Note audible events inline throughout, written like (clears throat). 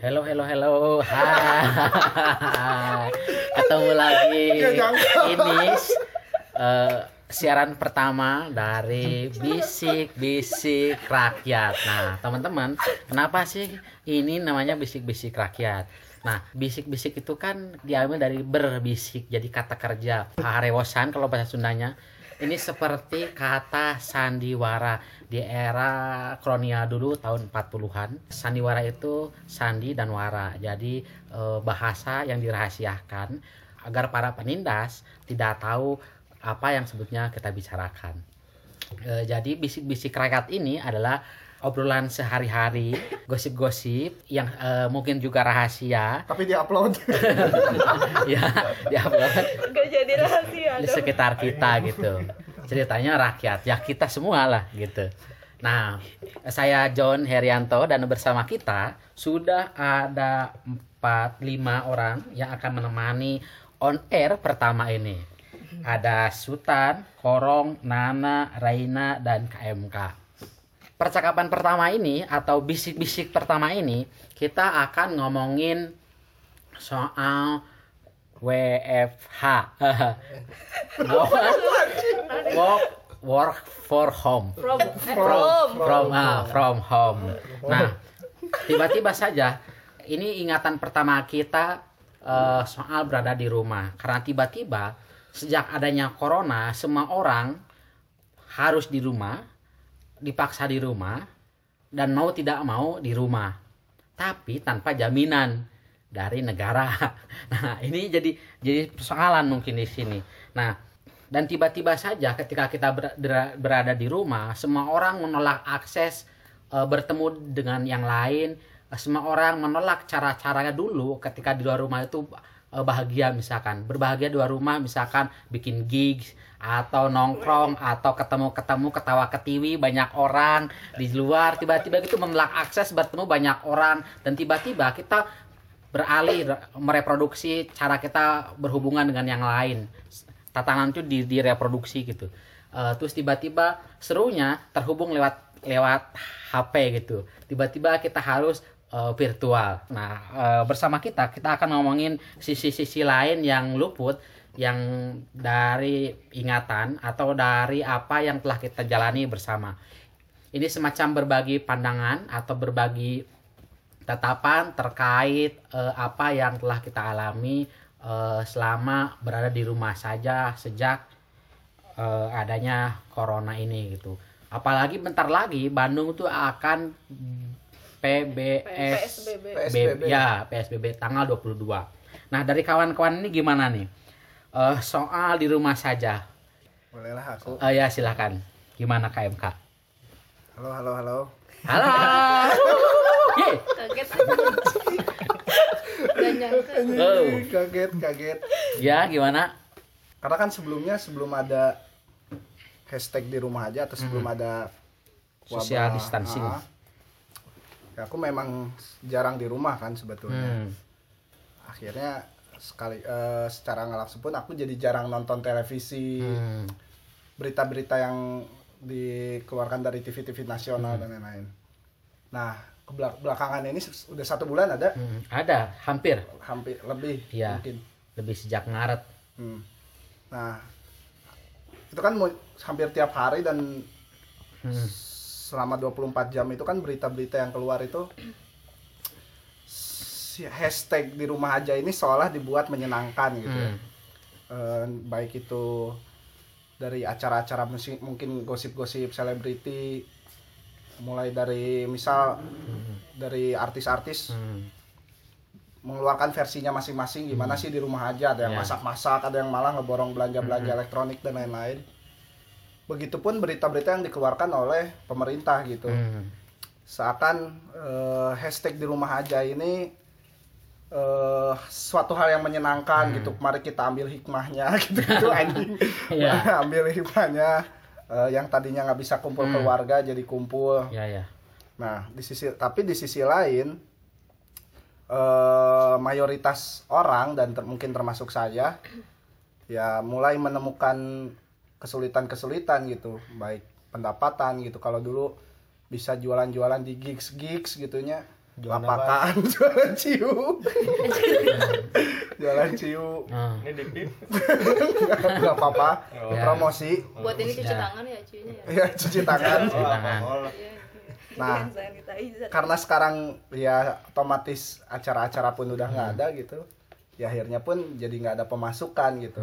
Hello, hello, hello. Hai. Ketemu lagi. Ini eh, siaran pertama dari bisik-bisik rakyat. Nah, teman-teman, kenapa sih ini namanya bisik-bisik rakyat? Nah, bisik-bisik itu kan diambil dari berbisik, jadi kata kerja. Harewosan kalau bahasa Sundanya. Ini seperti kata sandiwara di era kronia dulu tahun 40-an. Sandiwara itu sandi dan wara. Jadi eh, bahasa yang dirahasiakan agar para penindas tidak tahu apa yang sebetulnya kita bicarakan. Eh, jadi bisik-bisik rakyat ini adalah obrolan sehari-hari, gosip-gosip yang eh, mungkin juga rahasia. Tapi di upload (laughs) ya diupload. Gak jadi rahasia di sekitar kita gitu. Ceritanya rakyat. Ya kita semua lah gitu. Nah saya John Herianto dan bersama kita sudah ada empat lima orang yang akan menemani on air pertama ini. Ada Sultan, Korong, Nana, Raina dan KMK percakapan pertama ini atau bisik-bisik pertama ini kita akan ngomongin soal WFH (laughs) work work for home. From, from ah, from home. Nah tiba-tiba saja ini ingatan pertama kita eh, soal berada di rumah. Karena tiba-tiba sejak adanya corona semua orang harus di rumah dipaksa di rumah dan mau tidak mau di rumah. Tapi tanpa jaminan dari negara. (laughs) Nah ini jadi jadi persoalan mungkin di sini. Nah dan tiba-tiba saja ketika kita ber- ber- berada di rumah semua orang menolak akses eh, bertemu dengan yang lain. Eh, semua orang menolak cara-caranya dulu ketika di luar rumah itu eh, bahagia misalkan. Berbahagia di luar rumah misalkan bikin gigs atau nongkrong atau ketemu-ketemu ketawa ketiwi banyak orang. Di luar tiba-tiba gitu menolak akses bertemu banyak orang. Dan tiba-tiba kita beralih re- mereproduksi cara kita berhubungan dengan yang lain. Tatanan itu di direproduksi gitu. Eh, terus tiba-tiba serunya terhubung lewat lewat HP gitu. Tiba-tiba kita harus eh, virtual. Nah eh, bersama kita kita akan ngomongin sisi-sisi lain yang luput yang dari ingatan atau dari apa yang telah kita jalani bersama ini semacam berbagi pandangan atau berbagi tatapan terkait eh, apa yang telah kita alami eh, selama berada di rumah saja sejak eh, adanya corona ini gitu. Apalagi bentar lagi Bandung tuh akan PBS PSBB. PSBB. ya PSBB tanggal 22. Nah, dari kawan-kawan ini gimana nih? Eh, soal di rumah saja. bolehlah aku Eh, ya silakan. Gimana KMK? halo halo halo Halo. (laughs) Kaget. Oh. kaget kaget Ya, gimana? karena kan sebelumnya sebelum ada hashtag di rumah aja atau sebelum ada Hmm. Social wabah, distancing. ah, ya aku memang jarang di rumah kan sebetulnya Hmm. akhirnya sekali eh, secara nggak langsung pun aku jadi jarang nonton televisi Hmm. berita-berita yang dikeluarkan dari TV-TV nasional Hmm. dan lain-lain. Nah, belakangan ini udah satu bulan ada Hmm, Ada, hampir. hampir lebih Iya. mungkin. Lebih sejak Maret. Hmm. Nah, itu kan mu- hampir tiap hari dan Hmm. selama 24 jam itu kan berita-berita yang keluar itu hashtag di rumah aja ini seolah dibuat menyenangkan gitu ya. Hmm. Eh, baik itu dari acara-acara musik mungkin gosip-gosip selebriti mulai dari misal dari artis-artis Hmm. mengeluarkan versinya masing-masing gimana sih di rumah aja ada yang Ya. masak-masak ada yang malah ngeborong belanja-belanja elektronik dan lain-lain begitupun berita-berita yang dikeluarkan oleh pemerintah gitu Hmm. seakan eh, hashtag di rumah aja ini eh suatu hal yang menyenangkan gitu mari kita ambil hikmahnya (laughs) gitu gitu (laughs) anjing Iya. (laughs) ambil hikmahnya eh, yang tadinya nggak bisa kumpul Hmm. keluarga jadi kumpul Ya, ya. nah di sisi tapi di sisi lain eh mayoritas orang dan ter- mungkin termasuk saya ya mulai menemukan kesulitan-kesulitan gitu baik pendapatan gitu kalau dulu bisa jualan-jualan di gigs gigs gitunya Jualan lapakan (laughs) jualan ciu (laughs) jualan ciu Nah, Ini dipip. nggak apa-apa Oh. promosi Buat ini cuci Ya. tangan ya cucinya ya. ya cuci tangan Cuci tangan. alkohol. Iya. Nah, karena sekarang ya otomatis acara-acara pun udah nggak ada gitu ya akhirnya pun jadi nggak ada pemasukan gitu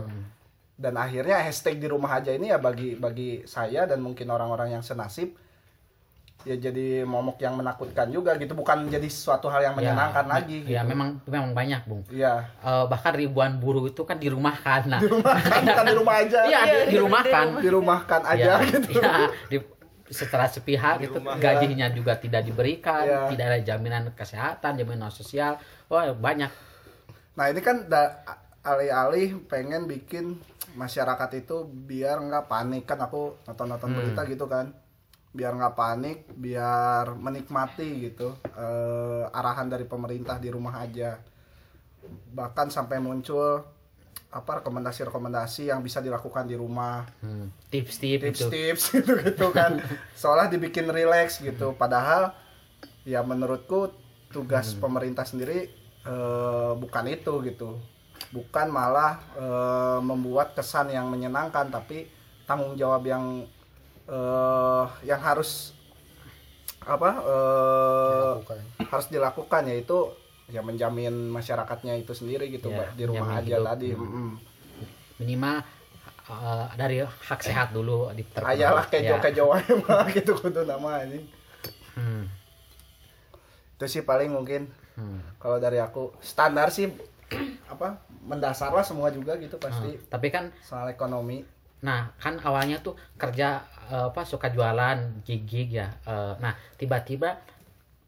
dan akhirnya hashtag di rumah aja ini ya bagi bagi saya dan mungkin orang-orang yang senasib ya jadi momok yang menakutkan juga gitu bukan jadi suatu hal yang menyenangkan ya, lagi Ya gitu. memang memang banyak, Bung. Iya. Eh, bahkan ribuan buruh itu kan dirumahkan. Nah, (laughs) Di rumah kan bukan di rumah aja. Iya, di, dirumahkan. (laughs) Dirumahkan aja Ya, gitu. ya, di- setelah sepihak Di itu rumah. gajinya juga tidak diberikan, Ya. tidak ada jaminan kesehatan, jaminan sosial. Wah, banyak. Nah, ini kan da- alih-alih pengen bikin masyarakat itu biar nggak panik kan aku nonton-nonton Hmm. berita gitu kan. Biar nggak panik, biar menikmati gitu eh, arahan dari pemerintah di rumah aja. Bahkan sampai muncul apa rekomendasi-rekomendasi yang bisa dilakukan di rumah. Hmm, Tips-tips itu. tips-tips (laughs) gitu gitu kan seolah dibikin relax gitu padahal ya menurutku tugas pemerintah sendiri eh, bukan itu gitu bukan malah eh, membuat kesan yang menyenangkan tapi tanggung jawab yang eh, yang harus apa eh, Bukan. harus dilakukan yaitu ya menjamin masyarakatnya itu sendiri gitu Ya, Mbak, di rumah aja hidup. tadi Hmm. Minimal eh, dari hak sehat dulu di ayalah kejo Ya. kejo (laughs) mah gitu kudu nama ini Hmm, itu sih paling mungkin hmm. kalau dari aku standar sih (clears throat) apa mendasar lah semua juga gitu pasti Hmm, Tapi kan soal ekonomi Nah, kan awalnya tuh kerja eh, apa suka jualan gig-gig ya. Eh, nah, tiba-tiba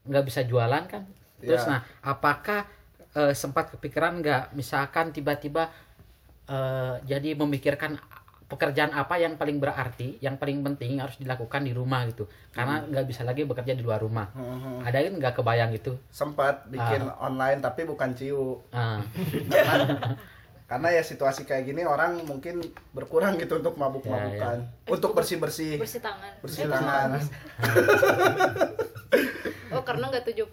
nggak bisa jualan kan? Terus Ya. nah, apakah eh, sempat kepikiran nggak misalkan tiba-tiba eh, jadi memikirkan pekerjaan apa yang paling berarti, yang paling penting harus dilakukan di rumah gitu. Karena nggak bisa lagi bekerja di luar rumah. Mhm. Ada kan nggak kebayang itu? sempat bikin online tapi bukan ciu Ah, karena, ya situasi kayak gini orang mungkin berkurang gitu untuk mabuk-mabukan untuk bersih-bersih Bersih tangan. bersih tangan Oh, karena nggak 70%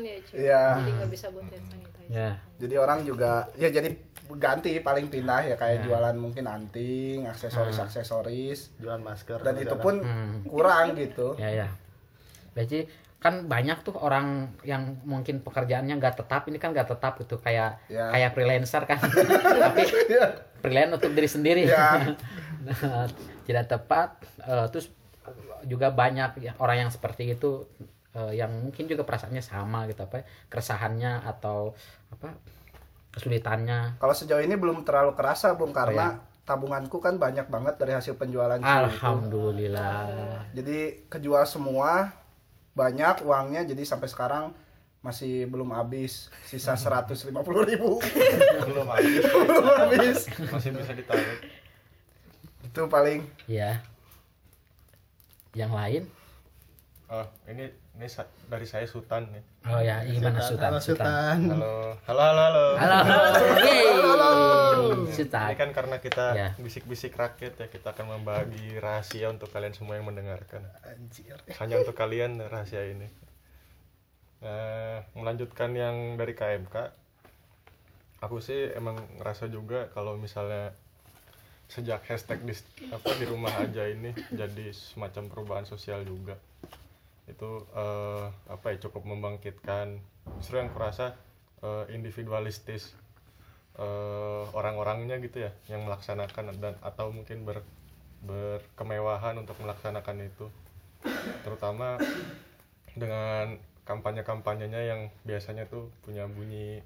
ya, cuy. Iya. Jadi nggak bisa buat hand sanitizer. ya. jadi orang juga ya jadi ganti paling pindah ya kayak Ya. jualan mungkin anting aksesoris aksesoris Jualan masker. dan itu pun Hmm. kurang gitu ya ya jadi kan banyak tuh orang yang mungkin pekerjaannya nggak tetap ini kan nggak tetap gitu kayak Ya. kayak freelancer kan (laughs) tapi Iya. freelance untuk diri sendiri Ya. (laughs) Nah, tidak tepat Eh, terus juga banyak ya, orang yang seperti itu eh, yang mungkin juga perasaannya sama gitu apa ya, keresahannya atau apa kesulitannya Kalau sejauh ini belum terlalu kerasa, Bung, Oh, karena iya. tabunganku kan banyak banget dari hasil penjualan itu. alhamdulillah Jadi kejual semua, banyak uangnya, jadi sampai sekarang masih belum habis, sisa 150 ribu belum habis. (laughs) belum habis. Masih bisa ditarik. Itu paling ya yang lain Oh, ini ini sa- dari saya Sultan nih. oh ya gimana Sultan Halo, Sultan Halo. Halo, halo, halo. Halo. Yeay. Ini Sultan. kan karena kita Ya. bisik-bisik rakyat ya, kita akan membagi rahasia untuk kalian semua yang mendengarkan. anjir. Hanya untuk kalian rahasia ini. Nah, melanjutkan yang dari KMK, aku sih emang ngerasa juga kalau misalnya sejak hashtag di apa di rumah aja ini jadi semacam perubahan sosial juga itu eh, apa ya cukup membangkitkan. Justru yang kurasa eh, individualistis eh, orang-orangnya gitu ya yang melaksanakan dan atau mungkin ber berkemewahan untuk melaksanakan itu. Terutama dengan kampanye-kampanyenya yang biasanya tuh punya bunyi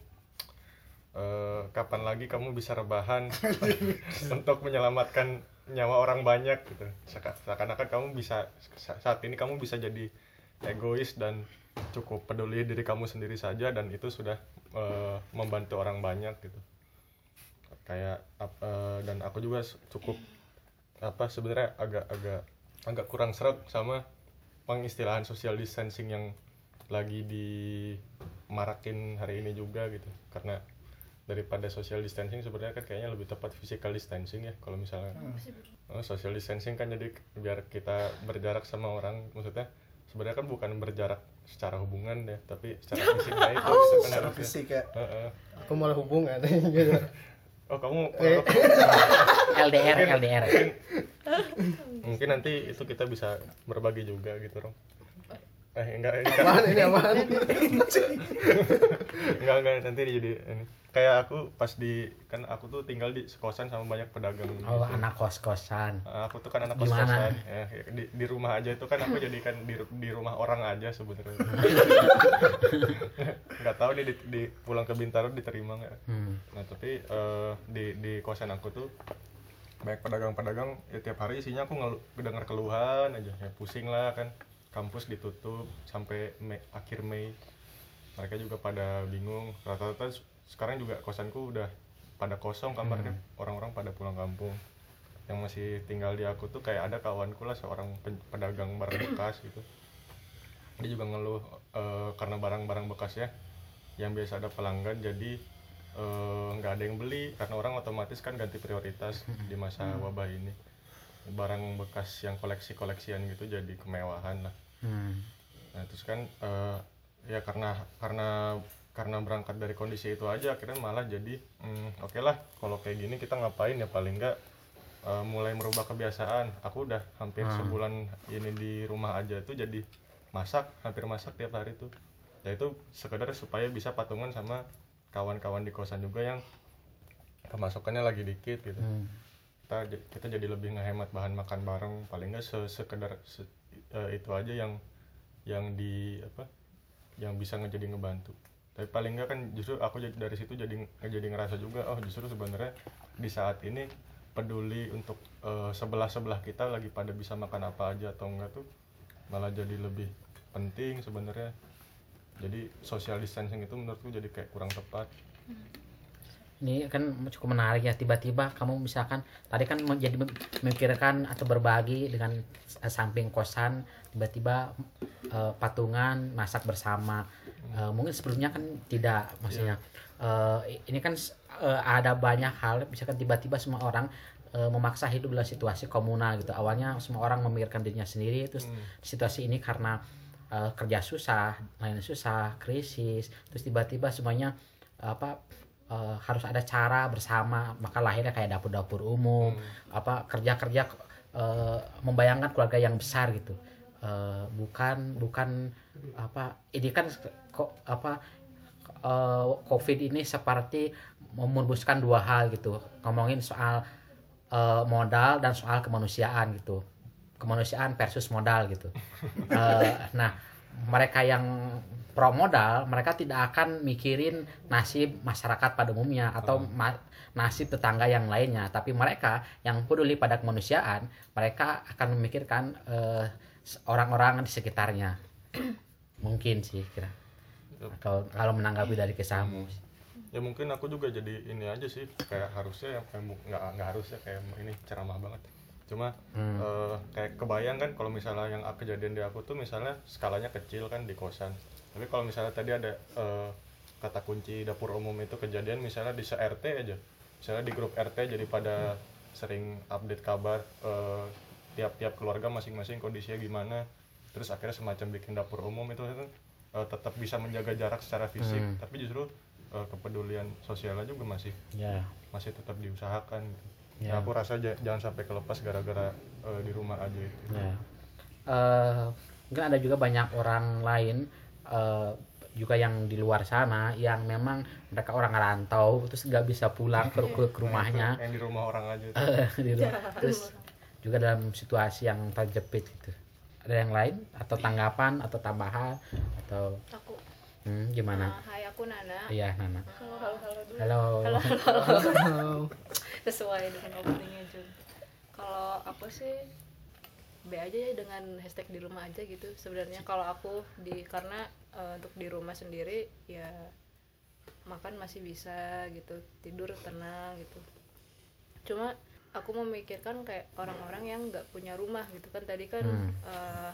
eh, kapan lagi kamu bisa rebahan (laughs) untuk menyelamatkan nyawa orang banyak? gitu. Seaka- seakan-akan kamu bisa sa- saat ini kamu bisa jadi egois dan cukup peduli diri kamu sendiri saja dan itu sudah eh, membantu orang banyak gitu. Kayak eh, dan aku juga cukup apa sebenarnya agak-agak agak kurang seret sama pengistilahan social distancing yang lagi dimarakin hari ini juga gitu. Karena daripada social distancing sebenarnya kan kayaknya lebih tepat physical distancing ya kalau misalnya. Oh, social distancing kan jadi biar kita berjarak sama orang maksudnya sebenarnya kan bukan berjarak secara hubungan ya tapi secara (laughs) fisik baik Oh, sebenarnya secara fisik ya. Heeh. aku malah hubungan. Gitu (laughs) oh kamu Eh. LDR (laughs) LDR mungkin nanti itu kita bisa berbagi juga gitu Rom. Eh enggak enggak. Apaan ini apaan? Enggak enggak nanti jadi ini kayak aku pas di kan aku tuh tinggal di sekosan sama banyak pedagang oh gitu. anak kos kosan Nah, aku tuh kan anak kos kosan ya, di, di rumah aja itu kan aku jadikan di, di rumah orang aja sebenarnya. (laughs) Nggak tahu nih di, di pulang ke Bintaro diterima nggak. Hmm. nah tapi eh, di di kosan aku tuh banyak pedagang-pedagang ya tiap hari isinya aku ngelu, dengar keluhan aja. Ya pusing lah kan. Kampus ditutup sampai Mei, akhir Mei. Mereka juga pada bingung. Rata-rata sekarang juga kosanku udah pada kosong kamarnya. Orang-orang pada pulang kampung. Yang masih tinggal di aku tuh kayak ada kawanku lah seorang pedagang barang bekas gitu. Dia juga ngeluh eh, karena barang-barang bekas ya yang biasa ada pelanggan jadi eh, nggak ada yang beli. Karena orang otomatis kan ganti prioritas di masa wabah ini. Barang bekas yang koleksi-koleksian gitu jadi kemewahan lah. Hmm. nah terus kan eh, ya karena karena karena berangkat dari kondisi itu aja akhirnya malah jadi hmm, oke lah kalau kayak gini kita ngapain ya paling nggak eh, mulai merubah kebiasaan aku udah hampir Hmm. sebulan ini di rumah aja tuh jadi masak hampir masak tiap hari tuh ya itu sekedar supaya bisa patungan sama kawan-kawan di kosan juga yang pemasukannya lagi dikit gitu Hmm. kita kita jadi lebih ngehemat bahan makan bareng paling nggak se sekedar se- eh, itu aja yang yang di apa yang bisa ngejadi ngebantu tapi paling nggak kan justru aku dari situ jadi jadi ngerasa juga oh justru sebenarnya di saat ini peduli untuk sebelah sebelah kita lagi pada bisa makan apa aja atau enggak tuh malah jadi lebih penting sebenarnya. Jadi social distancing itu menurutku jadi kayak kurang tepat ini kan cukup menarik ya. Tiba-tiba kamu misalkan tadi kan mau jadi memikirkan atau berbagi dengan eh, samping kosan. Tiba-tiba eh, patungan masak bersama. Eh, mungkin sebelumnya kan tidak maksudnya. Eh, ini kan ada banyak hal. Misalkan tiba-tiba semua orang memaksa hidup dalam situasi komunal gitu. Awalnya semua orang memikirkan dirinya sendiri. Terus situasi ini karena kerja susah lain susah krisis. Terus tiba-tiba semuanya apa eh, harus ada cara bersama. Maka lahirnya kayak dapur-dapur umum apa kerja-kerja eh, membayangkan keluarga yang besar gitu. Eh, bukan bukan apa ini kan kok apa eh, covid ini seperti memurbuskan dua hal gitu. Ngomongin soal eh, modal dan soal kemanusiaan gitu. Kemanusiaan versus modal gitu. (laughs) Eh, nah mereka yang pro modal mereka tidak akan mikirin nasib masyarakat pada umumnya atau ma- nasib tetangga yang lainnya. Tapi mereka yang peduli pada kemanusiaan mereka akan memikirkan eh, orang-orang di sekitarnya. (coughs) Mungkin sih kira kalau kalau menanggapi dari kisahmu ya mungkin aku juga jadi ini aja sih kayak harusnya yang kayak nggak nggak harusnya kayak ini ceramah banget cuma Hmm. eh, kayak kebayang kan kalau misalnya yang kejadian di aku tuh misalnya skalanya kecil kan di kosan tapi kalau misalnya tadi ada eh, kata kunci dapur umum itu kejadian misalnya di se RT aja misalnya di grup RT jadi pada sering update kabar eh, tiap-tiap keluarga masing-masing kondisinya gimana terus akhirnya semacam bikin dapur umum itu kan eh, tetap bisa menjaga jarak secara fisik Hmm. tapi justru eh, kepedulian sosialnya juga masih ya masih tetap diusahakan gitu. Ya. Nah, aku rasa ja- jangan sampai kelepas gara-gara eh, di rumah aja itu. Ya. Eh, mungkin ada juga banyak orang lain eh, juga yang di luar sana yang memang mereka orang rantau terus nggak bisa pulang ke, ke, ke rumahnya Yang di rumah orang aja. itu. (laughs) Di rumah. terus juga dalam situasi yang terjepit gitu ada yang lain atau tanggapan atau tambahan atau Aku. Hmm, gimana Nah, hai aku Nana. iya Nana Halo halo halo dulu. halo Halo halo halo. (laughs) Sesuai dengan openingnya Jun. Kalau aku sih B aja ya dengan hashtag di rumah aja gitu. Sebenarnya kalau aku di karena eh, untuk di rumah sendiri ya makan masih bisa gitu, tidur tenang gitu. Cuma aku memikirkan kayak orang-orang yang nggak punya rumah gitu kan tadi kan Hmm. eh,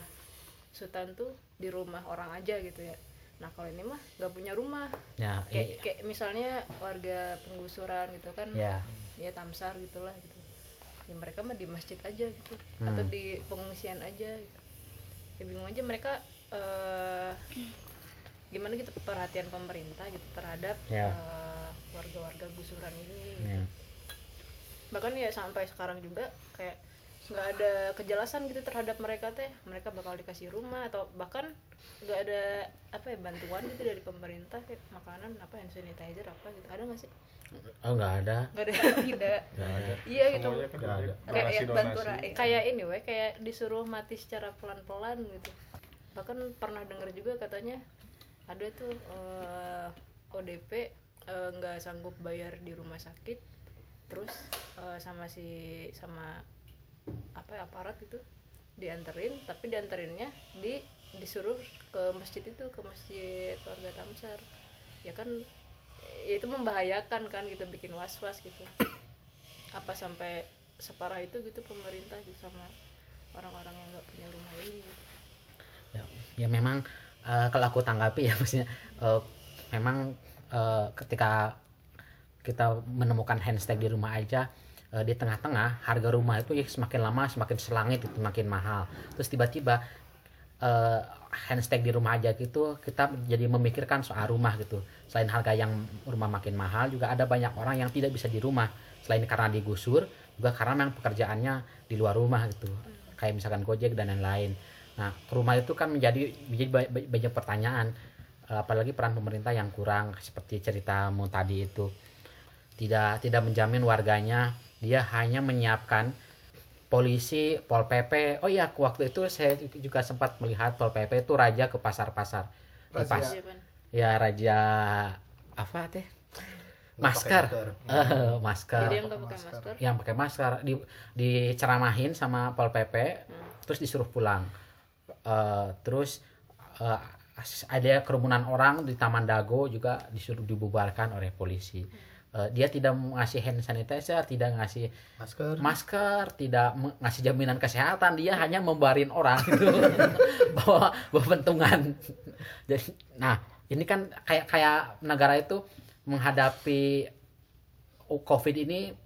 Sultan tuh di rumah orang aja gitu ya. Nah kalau ini mah nggak punya rumah, ya kayak, i- kayak misalnya warga penggusuran gitu kan ya ya tamsar gitulah gitu ya mereka mah di masjid aja gitu Hmm. atau di pengungsian aja gitu. ya bingung aja mereka eh, gimana gitu perhatian pemerintah gitu terhadap Ya. eh, warga-warga gusuran ini. Ya. bahkan ya sampai sekarang juga kayak nggak ada kejelasan gitu terhadap mereka teh mereka bakal dikasih rumah atau bahkan nggak ada apa ya bantuan gitu dari pemerintah kayak makanan apa hand sanitizer apa gitu ada nggak sih Oh nggak ada. nggak ada (laughs) tidak Nggak ada. iya gitu Nggak ada. kayak ya, donasi-donasi. bantu kayak ini weh kayak disuruh mati secara pelan-pelan gitu bahkan pernah dengar juga katanya ada tuh eh, ODP eh, nggak sanggup bayar di rumah sakit terus eh, sama si sama apa aparat itu dianterin tapi dianterinnya di disuruh ke masjid itu ke masjid warga Tamsar ya kan ya itu membahayakan kan gitu bikin was-was gitu (coughs) apa sampai separah itu gitu pemerintah gitu sama orang-orang yang nggak punya rumah ini gitu. ya, ya memang eh, kalau aku tanggapi ya (laughs) maksudnya eh, memang eh, ketika kita menemukan handstag di rumah aja eh, di tengah-tengah harga rumah itu ya semakin lama semakin selangit itu makin mahal. Terus tiba-tiba handstag di rumah aja gitu kita jadi memikirkan soal rumah gitu. Selain harga yang rumah makin mahal juga ada banyak orang yang tidak bisa di rumah. Selain karena digusur juga karena memang pekerjaannya di luar rumah gitu. Kayak misalkan gojek dan lain-lain. Nah rumah itu kan menjadi menjadi ba- ba- banyak pertanyaan. Eh, apalagi peran pemerintah yang kurang seperti ceritamu tadi itu. Tidak tidak menjamin warganya dia hanya menyiapkan polisi pol pp oh iya waktu itu saya juga sempat melihat pol pp itu raja ke pasar-pasar. Razia. pas Iya, ya raja apa teh? Masker. (laughs) Eh, masker. Jadi yang nggak pakai masker. yang pakai masker. Di diceramahin sama pol pp terus disuruh pulang. Eh, terus eh, ada kerumunan orang di taman dago juga disuruh dibubarkan oleh polisi Eh, dia tidak ngasih hand sanitizer tidak ngasih masker. masker tidak ngasih jaminan kesehatan. Dia hanya membarin orang (laughs) gitu bawa bawa pentungan. (laughs) Jadi nah ini kan kayak kayak negara itu menghadapi covid ini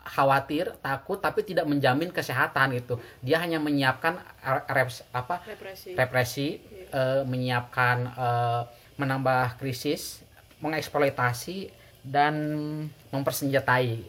khawatir takut tapi tidak menjamin kesehatan gitu. Dia hanya menyiapkan re- reps- apa? Represi. Represi eh, menyiapkan eh, menambah krisis mengeksploitasi dan mempersenjatai.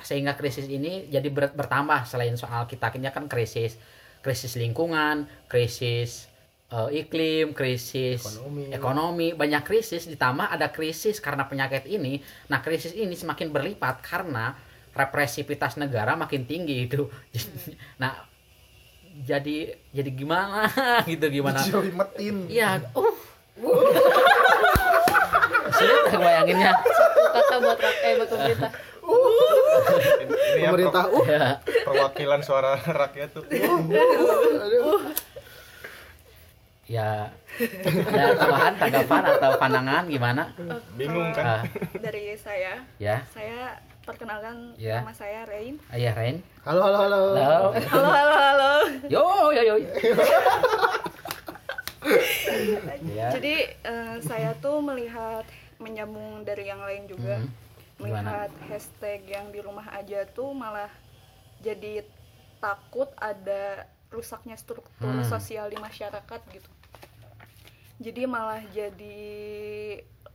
Sehingga krisis ini jadi ber- bertambah. Selain soal kita akhirnya kan krisis krisis lingkungan krisis eh, iklim krisis Ekonomi. ekonomi. Banyak krisis ditambah ada krisis karena penyakit ini. Nah krisis ini semakin berlipat karena represivitas negara makin tinggi itu. (laughs) Nah jadi jadi gimana? (laughs) Gitu gimana. Iya, uh. (laughs) Sulit ya bayanginnya. kata buat eh buat pemerintah Ini ya, pemerintah per- uh Ya, perwakilan suara rakyat tuh ya. Ada tambahan, tanggapan atau pandangan gimana? bingung kan Ah, dari saya ya, saya perkenalkan Ya. nama saya Rain ayah Ren. halo halo halo Halo. halo halo halo Yo, yo, yo. Ya. jadi eh, saya tuh melihat menyambung dari yang lain juga Hmm. Melihat hashtag yang di rumah aja tuh malah jadi takut ada rusaknya struktur Hmm. sosial di masyarakat gitu jadi malah jadi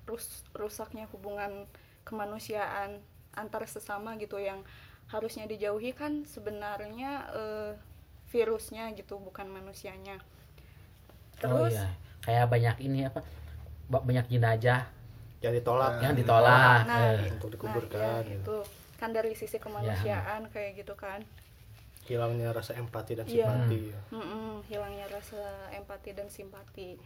rus- rusaknya hubungan kemanusiaan antar sesama gitu yang harusnya dijauhi kan sebenarnya eh, virusnya gitu bukan manusianya Oh terus iya. Kayak banyak ini apa? ba- Banyak jenazah yang ditolak yang ditolak. Nah, Eh, untuk Nah, dikuburkan ya, gitu. itu kan dari sisi kemanusiaan kayak gitu kan. hilangnya rasa empati dan Iya. simpati Mm-mm, hilangnya rasa empati dan simpati.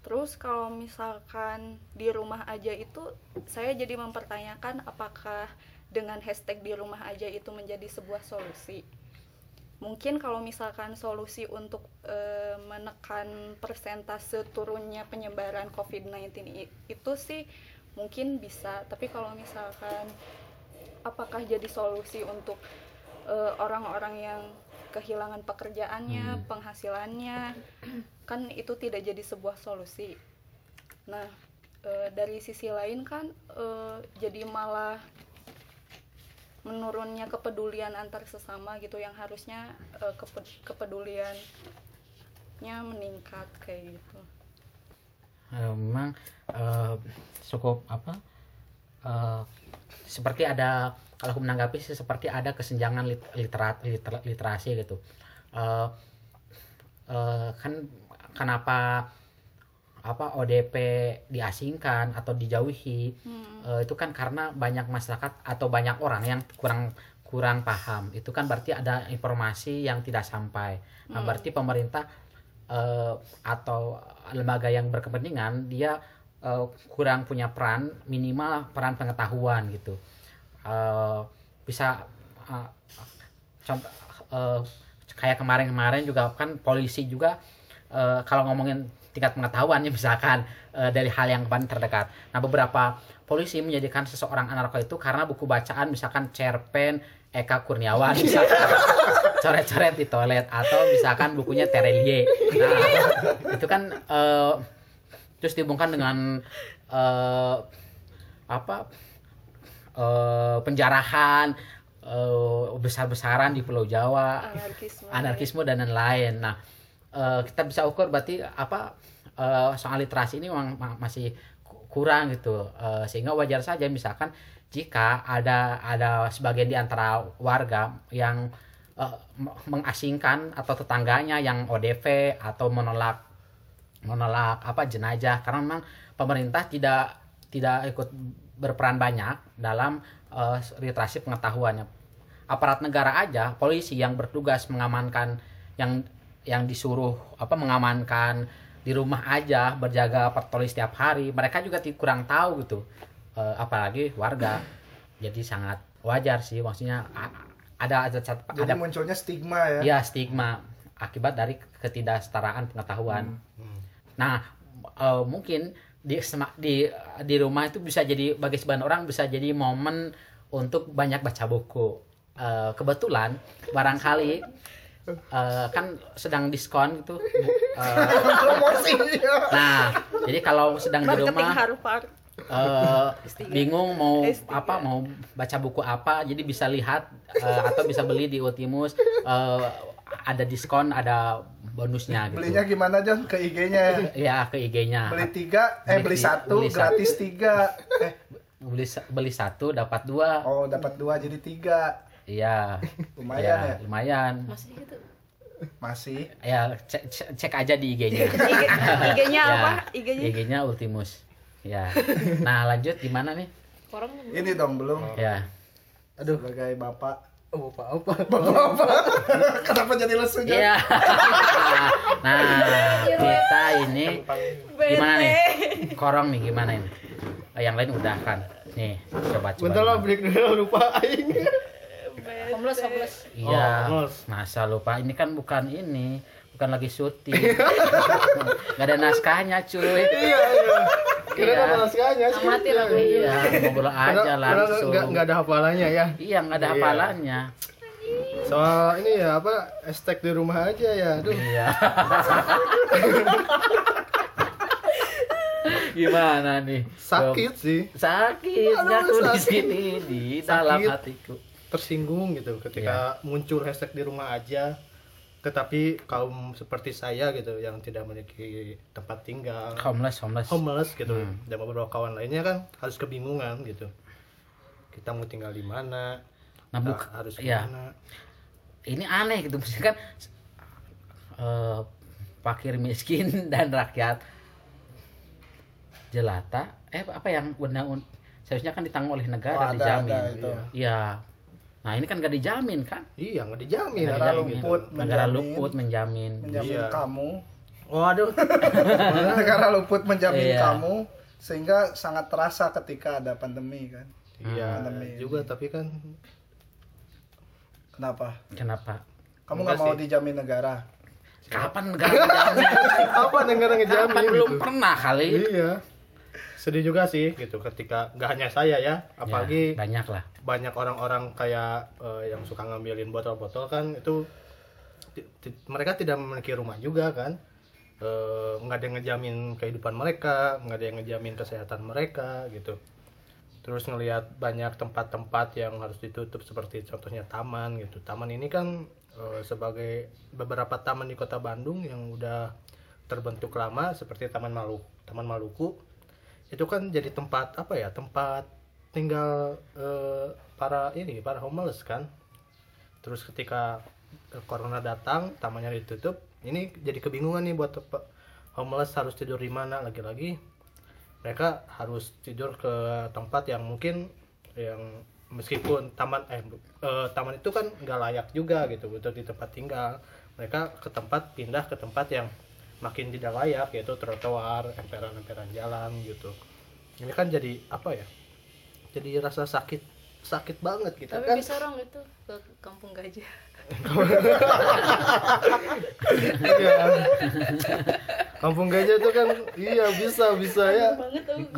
Terus kalau misalkan di rumah aja itu saya jadi mempertanyakan apakah dengan hashtag di rumah aja itu menjadi sebuah solusi. Mungkin kalau misalkan solusi untuk eh, menekan persentase turunnya penyebaran COVID-19 i- itu sih mungkin bisa, tapi kalau misalkan apakah jadi solusi untuk eh, orang-orang yang kehilangan pekerjaannya, penghasilannya, kan itu tidak jadi sebuah solusi. Nah, eh, dari sisi lain kan eh, jadi malah menurunnya kepedulian antar sesama gitu yang harusnya eh, kepe- kepedulian nya meningkat kayak gitu. Eh, memang eh, cukup apa eh, seperti ada kalau aku menanggapi sih seperti ada kesenjangan lit- literat liter- literasi gitu. Eh, eh, kan kenapa apa ODP diasingkan atau dijauhi eh, itu kan karena banyak masyarakat atau banyak orang yang kurang kurang paham. Itu kan berarti ada informasi yang tidak sampai. Nah berarti pemerintah eh, atau lembaga yang berkepentingan dia eh, kurang punya peran minimal peran pengetahuan gitu. Eh, bisa eh, contoh eh, kayak kemarin-kemarin juga kan polisi juga eh, kalau ngomongin tingkat pengetahuannya misalkan eh, dari hal yang paling terdekat. Nah beberapa polisi menjadikan seseorang anarko itu karena buku bacaan misalkan cerpen Eka Kurniawan misalkan (laughs) coret-coret di toilet atau misalkan bukunya Terelie. Nah itu kan eh, terus dihubungkan dengan eh, apa eh, penjarahan eh, besar-besaran di Pulau Jawa anarkisme anarkisme dan lain-lain. Nah, eh, kita bisa ukur berarti apa eh, soal literasi ini memang ma- masih ku- kurang gitu. Eh, sehingga wajar saja misalkan jika ada ada sebagian di antara warga yang m- mengasingkan atau tetangganya yang ODP atau menolak menolak apa jenazah karena memang pemerintah tidak tidak ikut berperan banyak dalam eh, literasi pengetahuannya aparat negara aja polisi yang bertugas mengamankan yang yang disuruh apa mengamankan di rumah aja berjaga patroli setiap hari mereka juga kurang tahu gitu Eh, apalagi warga jadi sangat wajar sih maksudnya a- ada ada Jadi ada munculnya stigma ya. ya stigma akibat dari ketidaksetaraan pengetahuan Nah, eh, mungkin di di di rumah itu bisa jadi bagi sebagian orang bisa jadi momen untuk banyak baca buku. Eh, kebetulan barangkali eh, kan sedang diskon gitu. (laughs) Eh, Promosi. nah, jadi kalau sedang di rumah Harvard eh, bingung mau apa mau baca buku apa jadi bisa lihat eh, atau bisa beli di Ultimus eh, ada diskon ada bonusnya gitu. Belinya gimana John? Ke IG-nya ya. Ya ke IG-nya. Beli tiga, eh Beli beli satu, beli satu. gratis tiga. Eh, beli beli satu dapat dua. oh dapat dua jadi tiga. Iya. Lumayan Iya, ya. Lumayan. masih gitu Masih. Ya cek, cek, cek aja di IG-nya. (laughs) IG- IG-nya Ya, apa IG-nya IG-nya Ultimus. Ya. Nah, lanjut gimana nih? orang Ini dong belum. Ya. Aduh. Sebagai bapak. Oh, apa apa. (laughs) Kenapa jadi lesu? Iya. (laughs) nah, kita ini gimana nih? Korong nih gimana ini? Yang lain udah kan. Nih, coba coba. Bentar lah break dulu lupa aing. Homeless homeless Iya, Oh, Mas. masa lupa ini kan bukan ini, bukan lagi syuting. (laughs) Gak ada naskahnya cuy. Iya, iya. Kira Iya. ada naskahnya sih. Amatir aku. Iya, ngobrol aja langsung. Enggak enggak ada hafalannya ya. Iya, nggak ada Iya. hafalannya. Soal ini ya apa estek di rumah aja ya. Aduh. Iya. (laughs) Gimana nih? Sakit sih. Sakit nyatu di sini di dalam hatiku. Tersinggung gitu ketika Iya. muncul hashtag di rumah aja. Tetapi kaum seperti saya gitu yang tidak memiliki tempat tinggal, Homeless, homeless. homeless gitu Hmm. dan beberapa kawan lainnya kan harus kebingungan gitu. Kita mau tinggal di mana? Nah, buk, harus ya. ke mana? ini aneh gitu maksudnya kan eh, fakir miskin (laughs) dan rakyat jelata eh apa yang undang seharusnya kan ditanggung oleh negara Oh, ada, dijamin ada itu. iya nah ini kan gak dijamin kan Iya nggak dijamin. Negara luput negara menjamin. luput menjamin Menjamin Iya. kamu. Waduh. Negara luput menjamin Iya. kamu sehingga sangat terasa ketika ada pandemi kan. Iya Pandemi. juga tapi kan Kenapa? kenapa Kamu Enggak nggak mau sih. dijamin negara? kapan negara (laughs) apa negara ngejamin kapan belum gitu? pernah kali Iya. Sedih juga sih gitu ketika nggak hanya saya ya, apalagi Ya, banyak lah banyak orang-orang kayak eh, yang suka ngambilin botol-botol kan itu mereka tidak memiliki rumah juga kan. Eh, nggak ada yang ngejamin kehidupan mereka, nggak ada yang ngejamin kesehatan mereka gitu. terus ngelihat banyak tempat-tempat yang harus ditutup seperti contohnya taman gitu taman ini kan eh, sebagai beberapa taman di kota Bandung yang udah terbentuk lama seperti Taman Maluku Taman Maluku itu kan jadi tempat apa ya tempat tinggal eh, para ini para homeless kan. Terus ketika eh, corona datang tamannya ditutup ini jadi kebingungan nih buat homeless harus tidur di mana lagi-lagi. Mereka harus tidur ke tempat yang mungkin yang meskipun taman eh, eh, taman itu kan nggak layak juga gitu untuk di tempat tinggal. Mereka ke tempat pindah ke tempat yang makin tidak layak yaitu trotoar emperan-emperan jalan gitu. Ini kan jadi apa ya jadi rasa sakit sakit banget gitu tapi kan. bisa dong itu ke kampung gajah Iya. kampung gajah itu kan iya bisa bisa ya.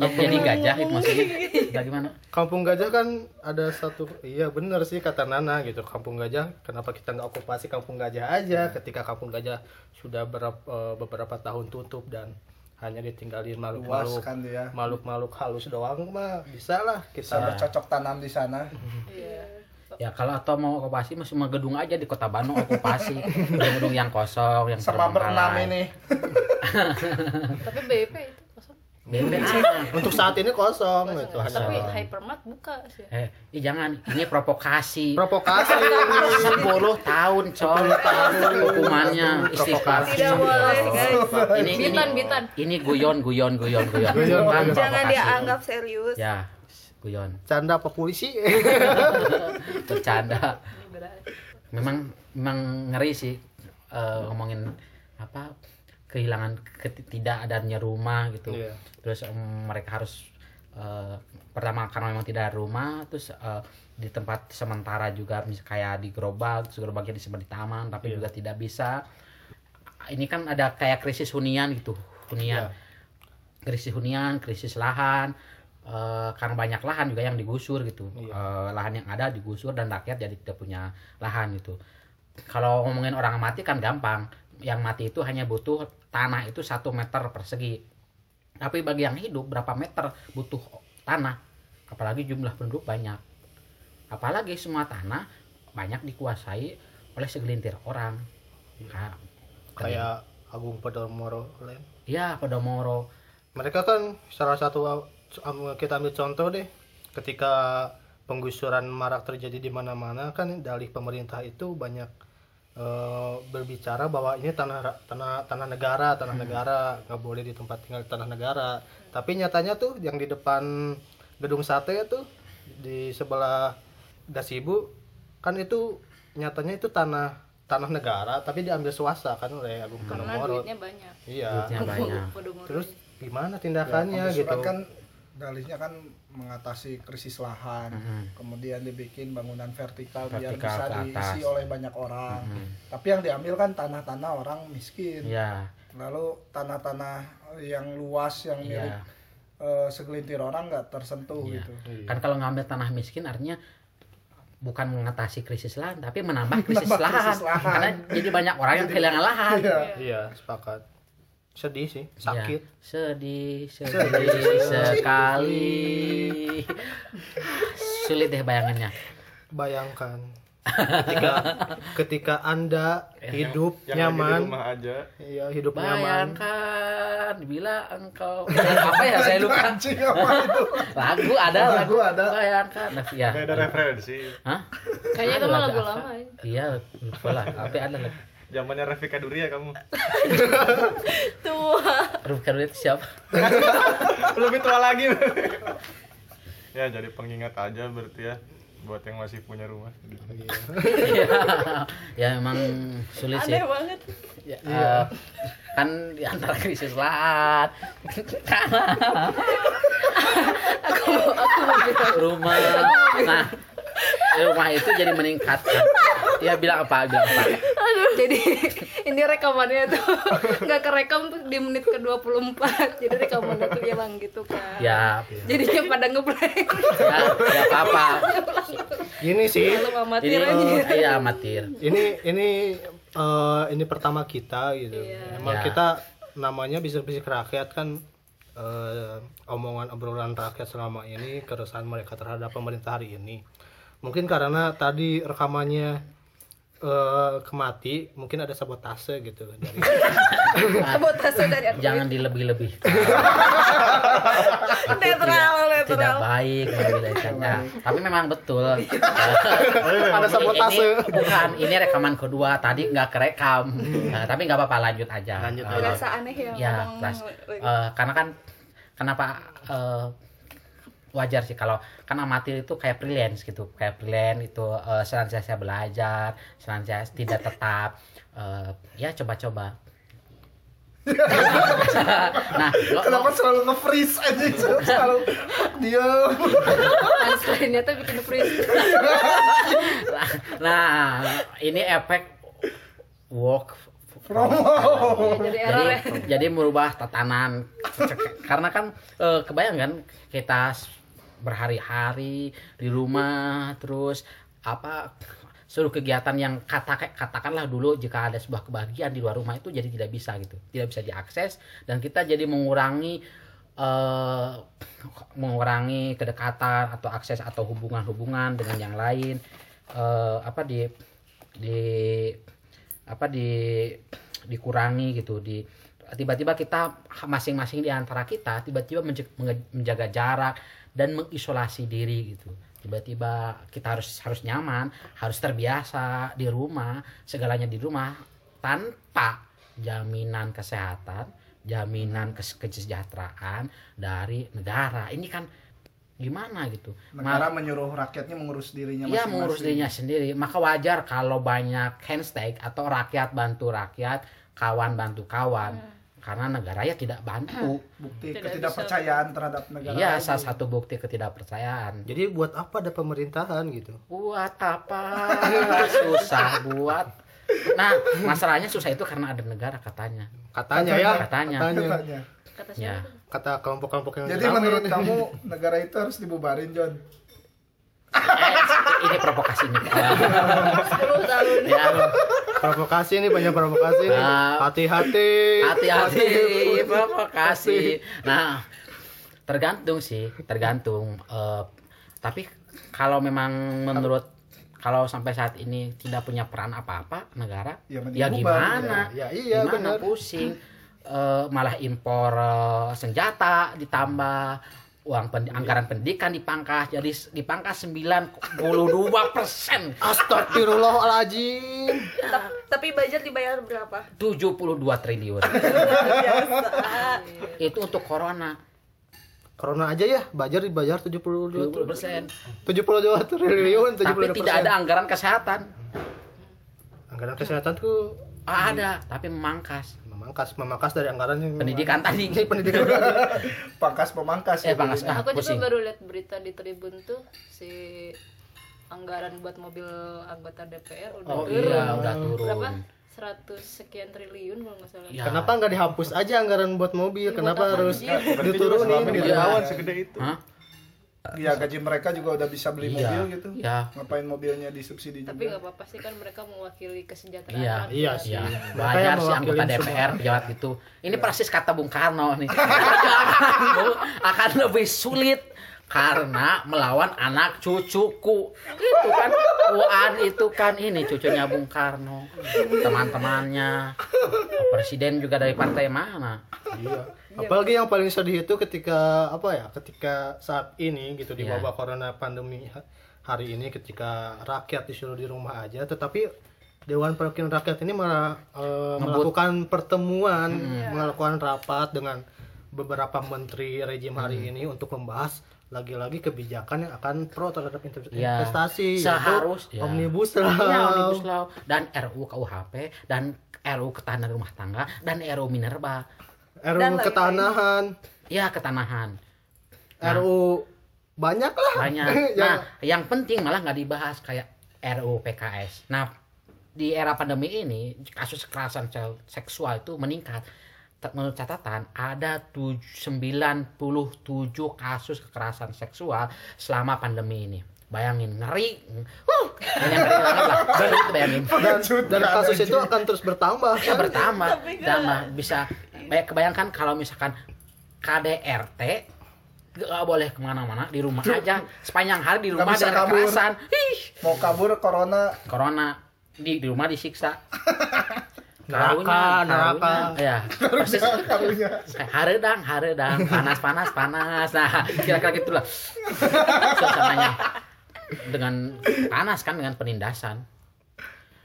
Ya, jadi gajah. itu maksudnya? (laughs) Bagaimana kampung gajah kan ada satu iya bener sih kata Nana gitu. Kampung gajah kenapa kita nggak okupasi kampung gajah aja ketika kampung gajah sudah berap- eh, beberapa tahun tutup dan hanya ditinggalin makhluk-makhluk kan makhluk-makhluk halus doang mah bisa lah bisa kita bercocok tanam di sana. Iya ya kalau atau mau okupasi mah semua gedung aja di kota Bandung okupasi. (laughs) Gedung-gedung yang kosong yang sama berenam terbengkalai. ini. (laughs) Tapi BIP itu kosong. BBA (laughs) untuk saat ini kosong gitu. Tapi hypermart buka sih. Eh ih, jangan. Ini provokasi. Provokasi. 10 tahun coy. Hukumannya istighfar. Tidak boleh, guys. ini ini Bitan, bitan. ini guyon guyon guyon guyon. Jangan dianggap serius. ya guyon canda apa polisi (laughs) bercanda memang memang ngeri sih eh, ngomongin apa kehilangan ketidakadanya rumah gitu Iya. terus em, mereka harus eh, pertama karena memang tidak ada rumah terus eh, di tempat sementara juga mis- kayak di gerobak terus gerobaknya disimpan di taman tapi Iya. juga tidak bisa ini kan ada kayak krisis hunian gitu hunian Iya. krisis hunian krisis lahan eh, karena banyak lahan juga yang digusur gitu. Iya. Eh, lahan yang ada digusur dan rakyat jadi tidak punya lahan gitu. Kalau ngomongin orang mati kan gampang. Yang mati itu hanya butuh tanah itu satu meter persegi. Tapi bagi yang hidup berapa meter butuh tanah? Apalagi jumlah penduduk banyak. Apalagi semua tanah banyak dikuasai oleh segelintir orang. Ka- kayak Agung Podomoro lain. Ya Podomoro. Mereka kan salah satu kita ambil contoh deh. Ketika penggusuran marak terjadi di mana-mana kan dalih pemerintah itu banyak eh, berbicara bahwa ini tanah tanah tanah negara tanah negara. Nggak boleh di tempat tinggal tanah negara. Tapi nyatanya tuh yang di depan gedung sate tuh di sebelah Dasibu kan itu nyatanya itu tanah tanah negara tapi diambil swasta kan oleh Agung karena Podomoro duitnya banyak. Iya. Duitnya banyak. Terus gimana Ya, tindakannya gitu penggusuran kan dalihnya kan mengatasi krisis lahan Mhm. kemudian dibikin bangunan vertikal, biar Vertikal bisa ke diisi atas. oleh banyak orang Mhm. tapi yang diambil kan tanah-tanah orang miskin ya lalu tanah-tanah yang luas yang milik Iya. eh, segelintir orang nggak tersentuh Iya. gitu kan kalau ngambil tanah miskin artinya bukan mengatasi krisis lahan tapi menambah (laughs) krisis, Menambah lahan. krisis lahan. karena jadi banyak orang yang kehilangan lahan Iya. Iya, sepakat. Sedih sih, Ya, sakit. sedih sedih sekali. Sulit deh bayangannya. Bayangkan ketika ketika Anda hidup yang lagi di nyaman, rumah aja. Iya hidup nyaman. bayangkan bila engkau apa ya? Saya lupa. Anjing apa itu? Lagu ada lagu Lagu. ada. bayangkan. Ya beda referensi. Hah? kayaknya itu Ada mah lagu lama ya. Iya lupa lah. Tapi ada lagu zamannya Rafika Duri ya kamu. (laughs) Tua. Ruf Karudit siapa? (laughs) Lebih tua lagi. Ya jadi pengingat aja berarti ya buat yang masih punya rumah. Iya. ya emang sulit sih. Aneh banget. Ya, eh, kan di antara krisis lahan (laughs) rumah. Nah rumah itu jadi meningkatkan. Ya bilang apa bilang apa. Jadi ini rekamannya tuh nggak kerekam tuh di menit ke 24 jadi rekamannya tuh hilang gitu kan ya. Jadinya pada ngeblank ya, ya apa apa Gini sih, lalu amatir ini aja. iya amatir. Ini ini eh, ini pertama kita gitu. Iya. Emang Ya. kita namanya bisa bisik rakyat kan eh, omongan obrolan rakyat selama ini keresahan mereka terhadap pemerintah hari ini mungkin karena tadi rekamannya eh, kemati mungkin ada sabotase gitu dari (laughs) sabotase dari. Jangan dilebih-lebih. (laughs) netral tidak baik menjelaskannya. Tapi memang betul. (laughs) Ada sabotase. Ini, bukan, ini rekaman kedua. Tadi nggak kerekam. Nah, tapi nggak apa-apa lanjut aja. Lanjut aja. berasa aneh ya, ya eh, karena kan kenapa eh, wajar sih kalau kan amatir itu kayak freelance gitu kayak freelance itu eh, senantiasa belajar senantiasa tidak tetap eh, ya coba-coba nah lo- Kenapa selalu nge-freeze aja selalu diam. Punchline-nya tuh bikin freeze. nah ini efek work Promo. Jadi error jadi, ya. jadi merubah tatanan karena kan eh, kebayang kan kita berhari-hari di rumah terus apa seluruh kegiatan yang kata katakanlah dulu jika ada sebuah kebahagiaan di luar rumah itu jadi tidak bisa gitu tidak bisa diakses dan kita jadi mengurangi eh, mengurangi kedekatan atau akses atau hubungan-hubungan dengan yang lain eh, apa di di apa di dikurangi gitu di tiba-tiba kita masing-masing di antara kita tiba-tiba menjaga jarak dan mengisolasi diri gitu. Tiba-tiba kita harus harus nyaman harus terbiasa di rumah segalanya di rumah tanpa jaminan kesehatan jaminan kes- kesejahteraan dari negara. Ini kan gimana gitu? Negara menyuruh rakyatnya mengurus dirinya Iya mengurus dirinya sendiri. Maka wajar kalau banyak handshake atau rakyat bantu rakyat, kawan bantu kawan. Karena negara ya tidak bantu. Bukti Tidak ketidakpercayaan terhadap negara. Iya, salah satu bukti ketidakpercayaan. jadi buat apa ada pemerintahan gitu Buat apa? (laughs) Susah buat. Nah, masalahnya susah itu karena ada negara katanya. katanya ya Katanya. Katanya. Kata Ya. siapa? kata kelompok-kelompok yang Jadi menurut ini. kamu (laughs) negara itu harus dibubarin, John? Eh, ini provokasi nih. (laughs) 10 tahun. ya, provokasi ini banyak provokasi. Nih Nah. hati-hati. Hati-hati provokasi. Nah tergantung sih tergantung. Eh, tapi kalau memang menurut kalau sampai saat ini tidak punya peran apa-apa negara Ya, ya gimana? Ya. Ya, iya, gimana benar. pusing? Eh, malah impor eh, senjata ditambah uang pen- anggaran pendidikan dipangkas jadi dipangkas 92 persen. (laughs) Astagfirullahaladzim. Ta- tapi budget dibayar berapa? 72 triliun. (laughs) Biasa. Itu untuk corona. Corona aja ya, Bajar dibayar 72 20 persen. 72 triliun, 72 tapi tidak ada anggaran kesehatan. Anggaran kesehatan tuh ada tapi memangkas memangkas memangkas dari anggaran yang pendidikan tadi pendidikan Pangkas pemangkas. eh ya, pangkas ah, Aku juga baru lihat berita di Tribun tuh si anggaran buat mobil anggota DPR udah oh turun. iya udah turun Berapa? 100 sekian triliun kalau nggak salah. Ya. Kenapa nggak dihapus aja anggaran buat mobil? Ya, Kenapa buat harus diturunin gitu? dilawan segede itu. Hah? Iya, gaji mereka juga udah bisa beli Iya, mobil gitu. iya. Ngapain mobilnya disubsidi Tapi juga? nggak apa-apa sih kan mereka mewakili kesejahteraan. Iya, rakyat. Iya sih. Ya, wajar yang sih anggota DPR pejabat itu. Ini persis kata Bung Karno nih. (laughs) akan lebih sulit karena melawan anak cucuku. Itu kan Uan itu kan ini cucunya Bung Karno. Teman-temannya. Presiden juga dari partai mana? Iya. Apalagi yang paling sedih itu ketika apa ya? Ketika saat ini gitu di Iya. wabah corona pandemi ha- hari ini ketika rakyat disuruh di rumah aja tetapi Dewan Perwakilan Rakyat ini malah eh, melakukan pertemuan, melakukan rapat dengan beberapa menteri rejim hari ini untuk membahas lagi-lagi kebijakan yang akan pro terhadap Ya, investasi yaitu seharus- ya. omnibus law. Iya, Omnibus Law dan RUU KUHP dan RUU Ketahanan Rumah Tangga dan RUU Minerba. RUU Dan lain-lain. ketanahan, Ya, ketanahan. RUU banyak lah. banyak. (laughs) Yang- Nah, yang penting malah nggak dibahas kayak RUU PKS. Nah, di era pandemi ini kasus kekerasan seksual itu meningkat. Menurut catatan ada tuj- 97 kasus kekerasan seksual selama pandemi ini. Bayangin ngeri. Huh, ngeri banget lah. Baru itu bayangin. dan, dan kasus itu akan terus bertambah Ya bertambah, tambah bisa. Kayak kebayangkan kalau misalkan KDRT gak boleh ke mana-mana di rumah aja. Sepanjang hari di rumah dengan kabur. kekerasan. Ih, mau kabur corona. Corona. Di di rumah disiksa. (laughs) Neraka, neraka. ya persis. haredang haredang. Panas panas panas. Nah kira-kira gitulah. Suasananya. Dengan panas kan dengan penindasan.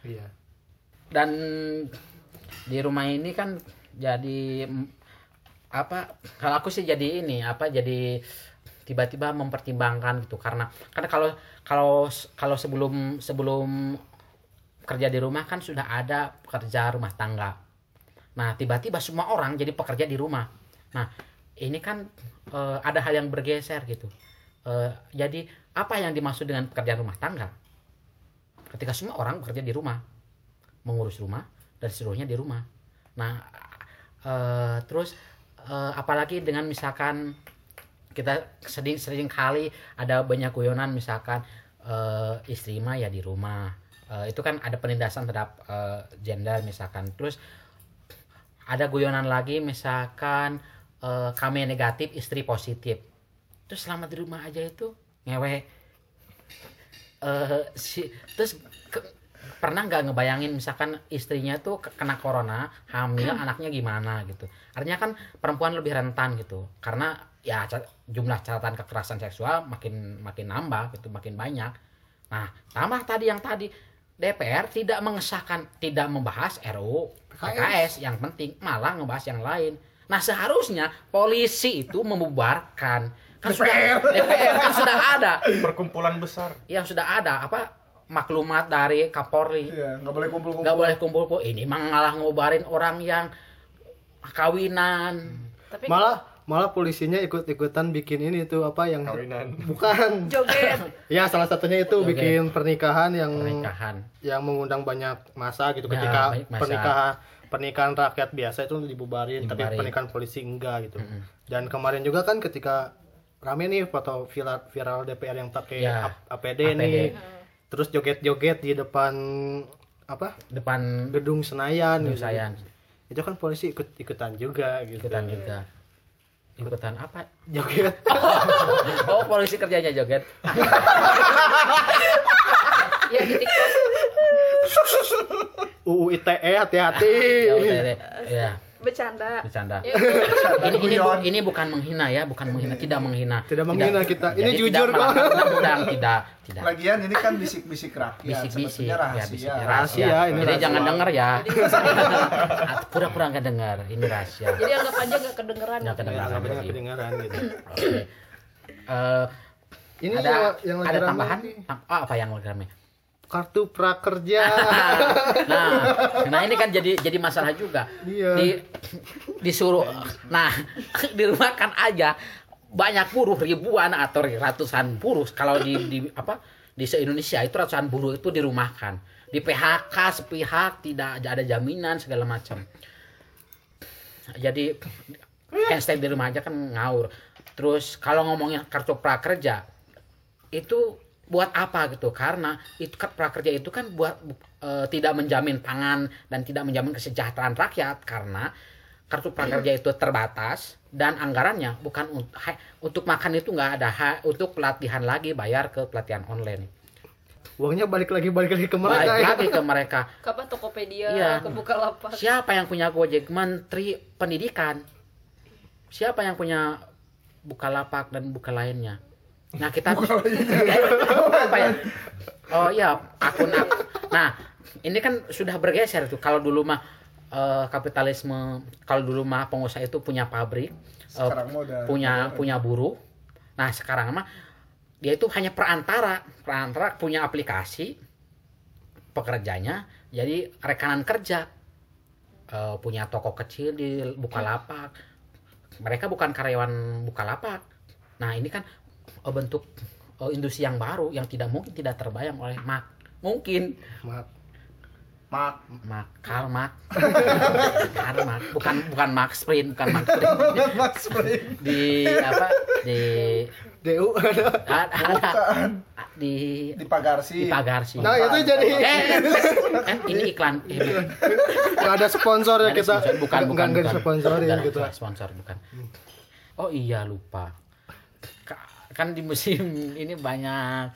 Iya. dan di rumah ini kan jadi apa kalau aku sih jadi ini apa jadi tiba-tiba mempertimbangkan gitu. Karena karena kalau kalau kalau sebelum sebelum kerja di rumah kan sudah ada pekerja rumah tangga. Nah tiba-tiba semua orang jadi pekerja di rumah. Nah ini kan eh, ada hal yang bergeser gitu. Eh, jadi apa yang dimaksud dengan pekerjaan rumah tangga? Ketika semua orang bekerja di rumah mengurus rumah dan seluruhnya di rumah. Nah, eh, terus eh, apalagi dengan misalkan kita sering sering kali ada banyak guyonan misalkan eh, istri mah ya di rumah. Eh, itu kan ada penindasan terhadap eh, gender misalkan. Terus ada guyonan lagi misalkan eh, kami negatif istri positif. Terus selama di rumah aja itu ngewe eh si terus pernah nggak ngebayangin misalkan istrinya tuh ke- kena corona hamil anaknya gimana gitu? Artinya kan perempuan lebih rentan gitu karena ya jumlah catatan kekerasan seksual makin makin nambah gitu makin banyak. Nah tambah tadi yang tadi DPR tidak mengesahkan tidak membahas RUU PKS yang penting malah ngebahas yang lain. Nah seharusnya polisi itu membubarkan. Kan sudah DPR kan sudah ada. Perkumpulan besar. Yang sudah ada apa maklumat dari Kapolri. Iya nggak boleh kumpul-kumpul. Nggak boleh kumpul-kumpul. Ini mah malah ngobarin orang yang kawinan. Tapi Malah malah polisinya ikut-ikutan bikin ini tuh apa yang kawinan. Bukan. Joget. (laughs) Ya salah satunya itu Oke. bikin pernikahan yang pernikahan. yang mengundang banyak masa gitu. Ya, ketika massa. pernikahan pernikahan rakyat biasa itu dibubarin, tapi Dibubarin. pernikahan polisi enggak gitu. Dan kemarin juga kan ketika rame nih foto viral, viral DPR yang pakai Ya, A- APD, nih terus joget-joget di depan apa? Depan gedung Senayan gedung gitu. saya itu kan polisi ikut ikutan juga gitu. Ikutan juga. Ikutan apa? Joget. (laughs) Oh polisi kerjanya joget. (laughs) Ya di TikTok. (laughs) UU ITE hati-hati. Ya ya bercanda. Bercanda. Ya, ini ini, bu- ini bukan menghina ya bukan menghina tidak menghina. Tidak menghina kita. Ini Jadi jujur tidak kok. undang-undang tidak tidak lagian ini kan bisik-bisik rakyat bisik-bisik. ya rahasia. bisik Rahasia, rahasia ini jadi rahasia. jangan denger ya. Pura-pura nggak dengar ini rahasia. Jadi anggap aja nggak kedengeran. Nggak kedengeran Nggak berarti. kedengaran gitu. Oke. Eh, ini ada yang, yang ada tambahan? oh, apa yang lagi kartu prakerja. (laughs) Nah nah ini kan jadi jadi masalah juga. Iya. di disuruh nah (laughs) di rumah kan aja. Banyak buruh ribuan atau ratusan buruh. Kalau di, di apa di se Indonesia itu ratusan buruh itu dirumahkan. Di PHK sepihak tidak ada jaminan segala macam. Jadi handstand di rumah aja kan ngaur terus kalau ngomongin kartu prakerja itu buat apa gitu? Karena itu kan prakerja itu kan buat eh, tidak menjamin pangan dan tidak menjamin kesejahteraan rakyat. Karena kartu prakerja itu terbatas dan anggarannya bukan untuk untuk makan itu nggak ada ha- untuk pelatihan lagi bayar ke pelatihan online. Uangnya balik lagi balik lagi ke mereka balik ya. lagi ke mereka. Kapan Tokopedia Iya. ke Bukalapak siapa yang punya Gojek? Menteri Pendidikan. Siapa yang punya Bukalapak dan buka lainnya nah kita (laughs) apa ya? Oh iya akun akun nah ini kan sudah bergeser tuh. Kalau dulu mah eh, kapitalisme kalau dulu mah pengusaha itu punya pabrik udah punya punya buruh. Nah sekarang mah dia itu hanya perantara. Perantara punya aplikasi pekerjanya jadi rekanan kerja. Eh, punya toko kecil di Bukalapak. Mereka bukan karyawan Bukalapak. Nah ini kan eh, bentuk eh, industri yang baru yang tidak mungkin tidak terbayang oleh Mak mungkin. Maaf. mak Mak Karl Marx (laughs) Karl Marx bukan bukan Max Sprint bukan Max Sprint. (laughs) Max Spring. di apa di DU ada ada, di di Pagarsi di Pagarsi nah itu jadi eh, eh, ini iklan eh, nggak ada sponsor ya kita. sponsor. bukan bukan nggak disponsorin Nggak gitu. sponsor bukan. Oh iya lupa. Ka- Kan di musim (laughs) ini banyak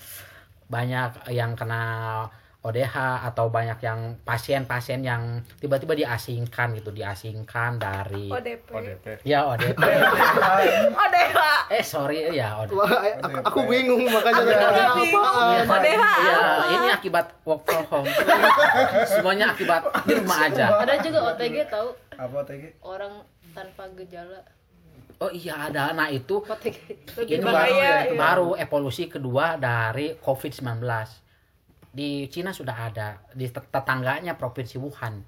banyak yang kena ODH atau banyak yang pasien-pasien yang tiba-tiba diasingkan gitu, diasingkan dari ODP ODP ya ODP. (laughs) ODH eh sorry ya ODP. Wah, eh, aku, aku bingung makanya Ada. apaan. ODH. Ya, ini akibat work from home. (laughs) Semuanya akibat di rumah aja. ada juga OTG tahu apa tadi orang tanpa gejala Oh iya ada. Nah itu ini lebih baru, bahaya ya. baru evolusi kedua dari COVID-19. Di Cina sudah ada, di tet- tetangganya provinsi Wuhan.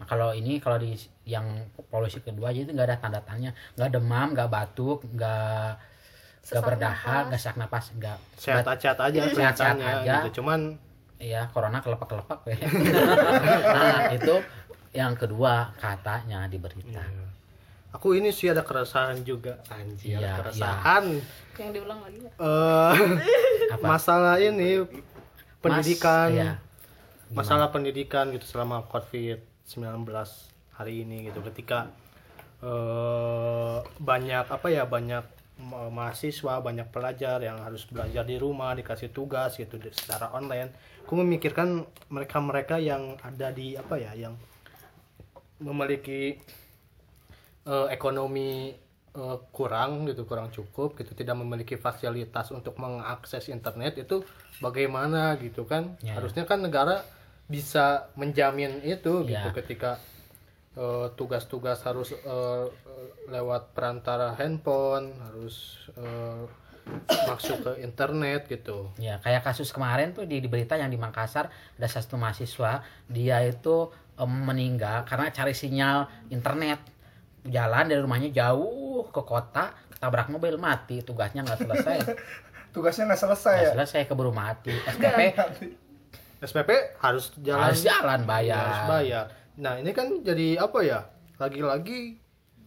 Nah, kalau ini kalau di yang evolusi kedua aja itu nggak ada tanda tanya, nggak demam, nggak batuk, nggak nggak napas. nggak sesak napas, nggak Sehat-sehat aja Sehat-sehat aja. gitu. Cuman Iya, corona kelepak-kelepak ya. (laughs) nah, itu yang kedua katanya di berita. Aku ini sih ada keresahan juga anjir, Iya, keresahan. yang diulang lagi? Eh, (laughs) Apa? masalah ini pendidikan. Mas, iya. masalah pendidikan gitu selama COVID-19 hari ini gitu ketika eh, banyak apa ya banyak ma- mahasiswa banyak pelajar yang harus belajar di rumah dikasih tugas gitu secara online aku memikirkan mereka-mereka yang ada di apa ya yang memiliki eh, ekonomi eh, kurang gitu kurang cukup gitu tidak memiliki fasilitas untuk mengakses internet itu bagaimana gitu kan Ya. harusnya kan negara bisa menjamin itu gitu Ya. ketika eh, tugas-tugas harus eh, eh, lewat perantara handphone harus eh, masuk ke internet gitu Ya, kayak kasus kemarin tuh di, di berita yang di Makassar ada satu mahasiswa dia itu meninggal karena cari sinyal internet jalan dari rumahnya jauh ke kota ketabrak mobil mati. Tugasnya nggak selesai. (laughs) Tugasnya nggak selesai ya? nggak selesai keburu mati. SPP SPP harus jalan. Harus jalan bayar. Harus bayar. Nah ini kan jadi apa ya? Lagi-lagi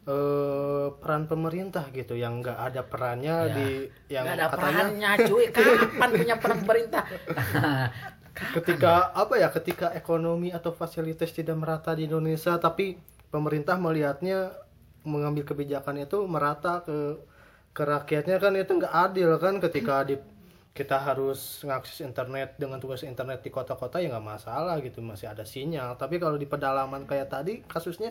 eh, peran pemerintah gitu yang nggak ada perannya Ya. di yang nggak ada katanya. perannya cuy. (laughs) Kapan punya peran pemerintah? (laughs) Ketika apa ya? Ketika ekonomi atau fasilitas tidak merata di Indonesia, tapi pemerintah melihatnya mengambil kebijakan itu merata ke ke rakyatnya kan itu nggak adil kan. Ketika di kita harus ngakses internet dengan tugas internet di kota-kota ya nggak masalah gitu masih ada sinyal. Tapi kalau di pedalaman kayak tadi kasusnya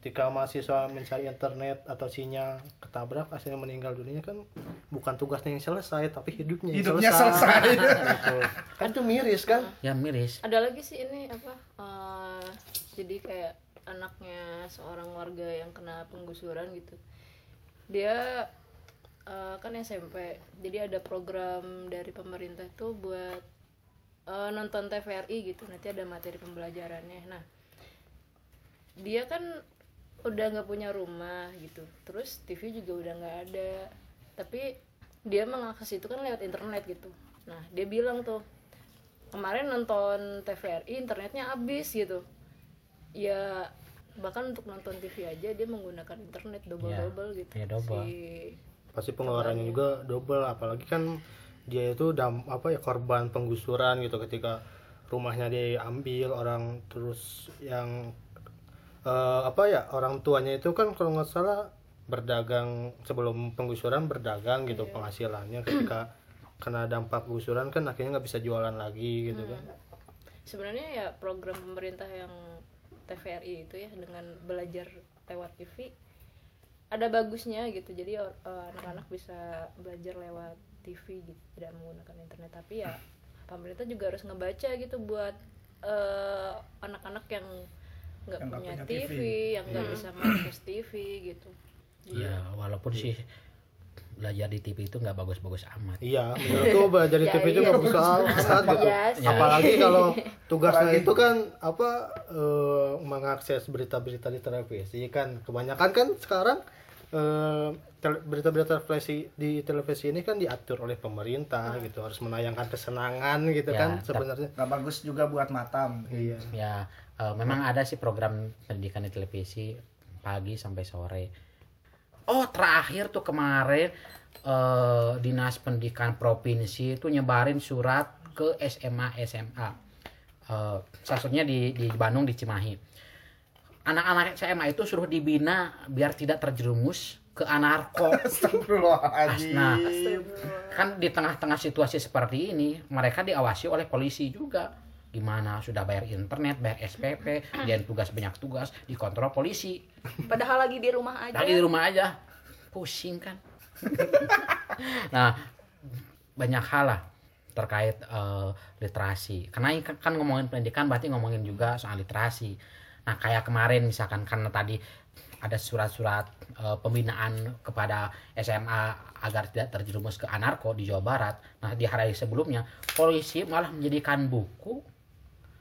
ketika mahasiswa mencari internet atau sinyal ketabrak akhirnya meninggal dunia kan bukan tugasnya yang selesai tapi hidupnya yang hidupnya selesai. (laughs) Gitu. kan itu miris kan? Ya miris. Ada lagi sih ini apa eh, jadi kayak anaknya seorang warga yang kena penggusuran gitu. Dia eh, kan SMP jadi ada program dari pemerintah itu buat eh, nonton TVRI gitu. Nanti ada materi pembelajarannya. Nah dia kan udah nggak punya rumah gitu. Terus TV juga udah nggak ada. Tapi dia mengakses itu kan lewat internet gitu. Nah dia bilang tuh kemarin nonton TVRI internetnya habis gitu ya bahkan untuk nonton TV aja dia menggunakan internet double double gitu. ya double. si pasti pengeluarannya juga double apalagi kan dia itu dam apa ya korban penggusuran gitu ketika rumahnya diambil orang terus yang eh, apa ya orang tuanya itu kan kalau nggak salah berdagang sebelum penggusuran berdagang gitu penghasilannya. Ketika kena dampak penggusuran kan akhirnya nggak bisa jualan lagi gitu kan. sebenarnya ya program pemerintah yang TVRI itu ya dengan belajar lewat TV ada bagusnya gitu. Jadi eh, anak-anak bisa belajar lewat TV gitu tidak menggunakan internet. Tapi ya pemerintah juga harus ngebaca gitu buat eh, anak-anak yang nggak Yang nggak punya, punya TV, TV. yang nggak bisa mengakses TV gitu. Ya walaupun sih belajar di TV itu nggak bagus-bagus amat Iya, menurutku belajar di Ya, TV itu iya. nggak bisa banget gitu. Iya. Apalagi kalau (laughs) tugasnya itu kan apa eh, mengakses berita-berita di televisi kan kebanyakan kan sekarang eh, berita-berita televisi di televisi ini kan diatur oleh pemerintah gitu harus menayangkan kesenangan gitu Ya, kan sebenarnya. nggak bagus juga buat mata Iya. ya eh, memang ada sih program pendidikan di televisi pagi sampai sore oh terakhir tuh kemarin eh, dinas pendidikan provinsi itu nyebarin surat ke SMA SMA Eh, salah satunya di di Bandung di Cimahi. Anak-anak SMA itu suruh dibina biar tidak terjerumus ke anarko. (laughs) Nah, kan di tengah-tengah situasi seperti ini mereka diawasi oleh polisi juga. Gimana? Sudah bayar internet bayar SPP dia tugas banyak tugas dikontrol polisi padahal lagi di rumah aja. Lagi di rumah aja. Pusing kan. (laughs) Nah banyak hal lah terkait eh, literasi. Karena ini kan kan ngomongin pendidikan berarti ngomongin juga soal literasi. Nah kayak kemarin misalkan karena tadi ada surat-surat eh, pembinaan kepada SMA agar tidak terjerumus ke anarko di Jawa Barat. Nah di hari sebelumnya polisi malah menjadikan buku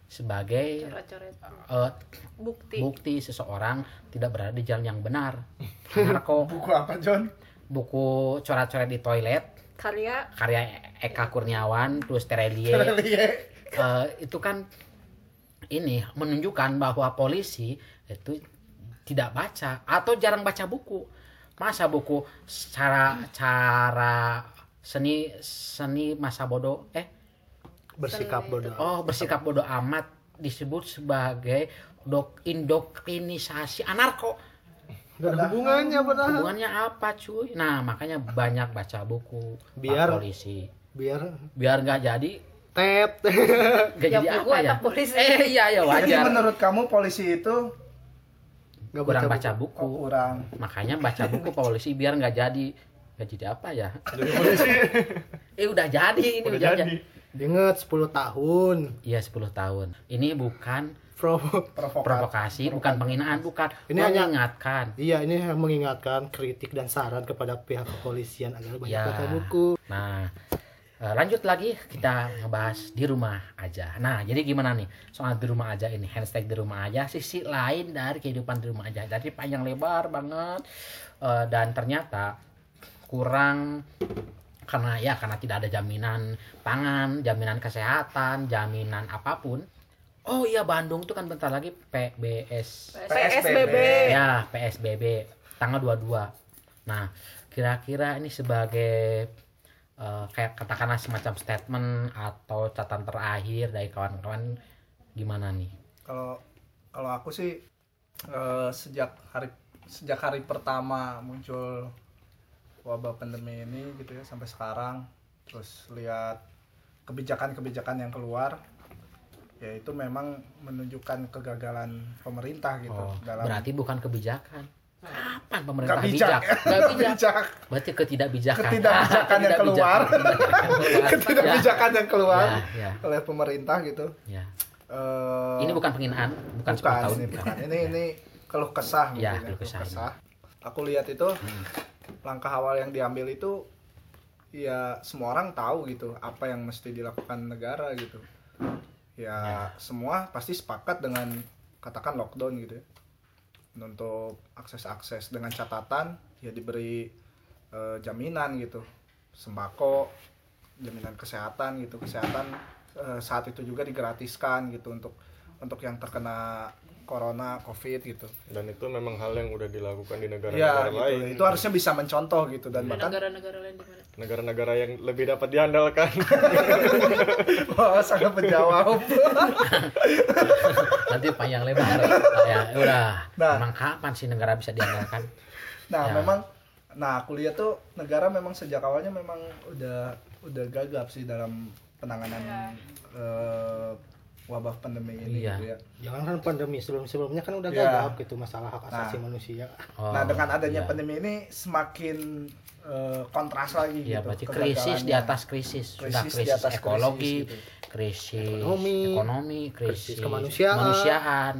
sebagai coret-coret. eh, bukti. bukti seseorang tidak berada di jalan yang benar. (laughs) Anarko. Buku apa John? buku coret-coret di toilet. Karya? Karya Eka Kurniawan terus Terelie Terelie. Eh, itu kan ini menunjukkan bahwa polisi itu tidak baca atau jarang baca buku. Masa buku cara cara seni seni masa bodoh eh bersikap bodoh. oh bersikap bodoh amat disebut sebagai dok indoktrinisasi anarko. Gak ada hubungannya padahal. Hubungannya apa cuy? Nah makanya banyak baca buku Pak Biar- polisi. biar biar nggak jadi tet. Ya, jadi buku apa ya? polisi. eh iya ya Jadi wajar. menurut kamu polisi itu Gak kurang baca baca oh, buku. Kurang? makanya baca buku polisi biar nggak jadi. Nggak jadi apa ya? Eh udah jadi ini udah udah, jadi Ingat 10 tahun iya 10 tahun ini bukan Pro Provokat. provokasi bukan penghinaan bukan Ini hanya- mengingatkan Iya ini yang mengingatkan kritik dan saran kepada pihak kepolisian agar banyak Ya. baca buku Nah, eh, lanjut lagi kita ngebahas di rumah aja. Nah, jadi gimana nih soal di rumah aja ini hashtag di rumah aja sisi lain dari kehidupan di rumah aja. Jadi panjang lebar banget Eh, dan ternyata kurang karena ya karena tidak ada jaminan pangan, jaminan kesehatan, jaminan apa pun. Oh iya Bandung tuh kan bentar lagi PBS PSBB Ya, PSBB tanggal 22. Nah, kira-kira ini sebagai eh, kayak katakanlah semacam statement atau catatan terakhir dari kawan-kawan gimana nih? Kalau kalau aku sih eh, sejak hari sejak hari pertama muncul wabah pandemi ini gitu ya sampai sekarang terus lihat kebijakan-kebijakan yang keluar ya itu memang menunjukkan kegagalan pemerintah gitu Oh, dalam berarti bukan kebijakan. Kapan pemerintah Nggak bijak. bijak? (laughs) Nggak bijak. bijak Berarti ketidakbijakan. Ketidakbijakan yang keluar. (laughs) (laughs) ketidakbijakan yang keluar Ya, ya, oleh pemerintah gitu ya. Eh, Ini bukan penghinaan, bukan, 10 bukan tahun. ini bukan ini ini keluh kesah Ya, mungkin keluh kesah ini. aku lihat itu langkah awal yang diambil itu ya semua orang tahu gitu apa yang mesti dilakukan negara gitu. Ya, semua pasti sepakat dengan katakan lockdown gitu ya. Untuk akses-akses dengan catatan ya diberi eh, jaminan gitu. Sembako jaminan kesehatan gitu. Kesehatan eh, saat itu juga digratiskan gitu untuk untuk yang terkena corona covid gitu dan itu memang hal yang udah dilakukan di ya negara-negara gitu lain itu harusnya bisa mencontoh gitu dan bahkan negara-negara lain di mana negara-negara yang lebih dapat diandalkan (laughs) wah sangat menjawab Nanti panjang lebar. ya, udah. Nah. Emang kapan sih negara bisa diandalkan? nah Ya. memang nah aku lihat tuh negara memang sejak awalnya memang udah udah gagap sih dalam penanganan eh, wabah pandemi ini Iya. gitu ya Jangan kan pandemi sebelum-sebelumnya kan udah Ya. gagap gitu masalah hak asasi Nah. manusia. Oh, nah dengan adanya iya. pandemi ini semakin eh, kontras lagi Iya, gitu berarti krisis di atas krisis. Sudah Krisis di krisis atas ekologi, krisis, gitu. krisis Ekonomi, ekonomi, krisis, krisis kemanusiaan. kemanusiaan.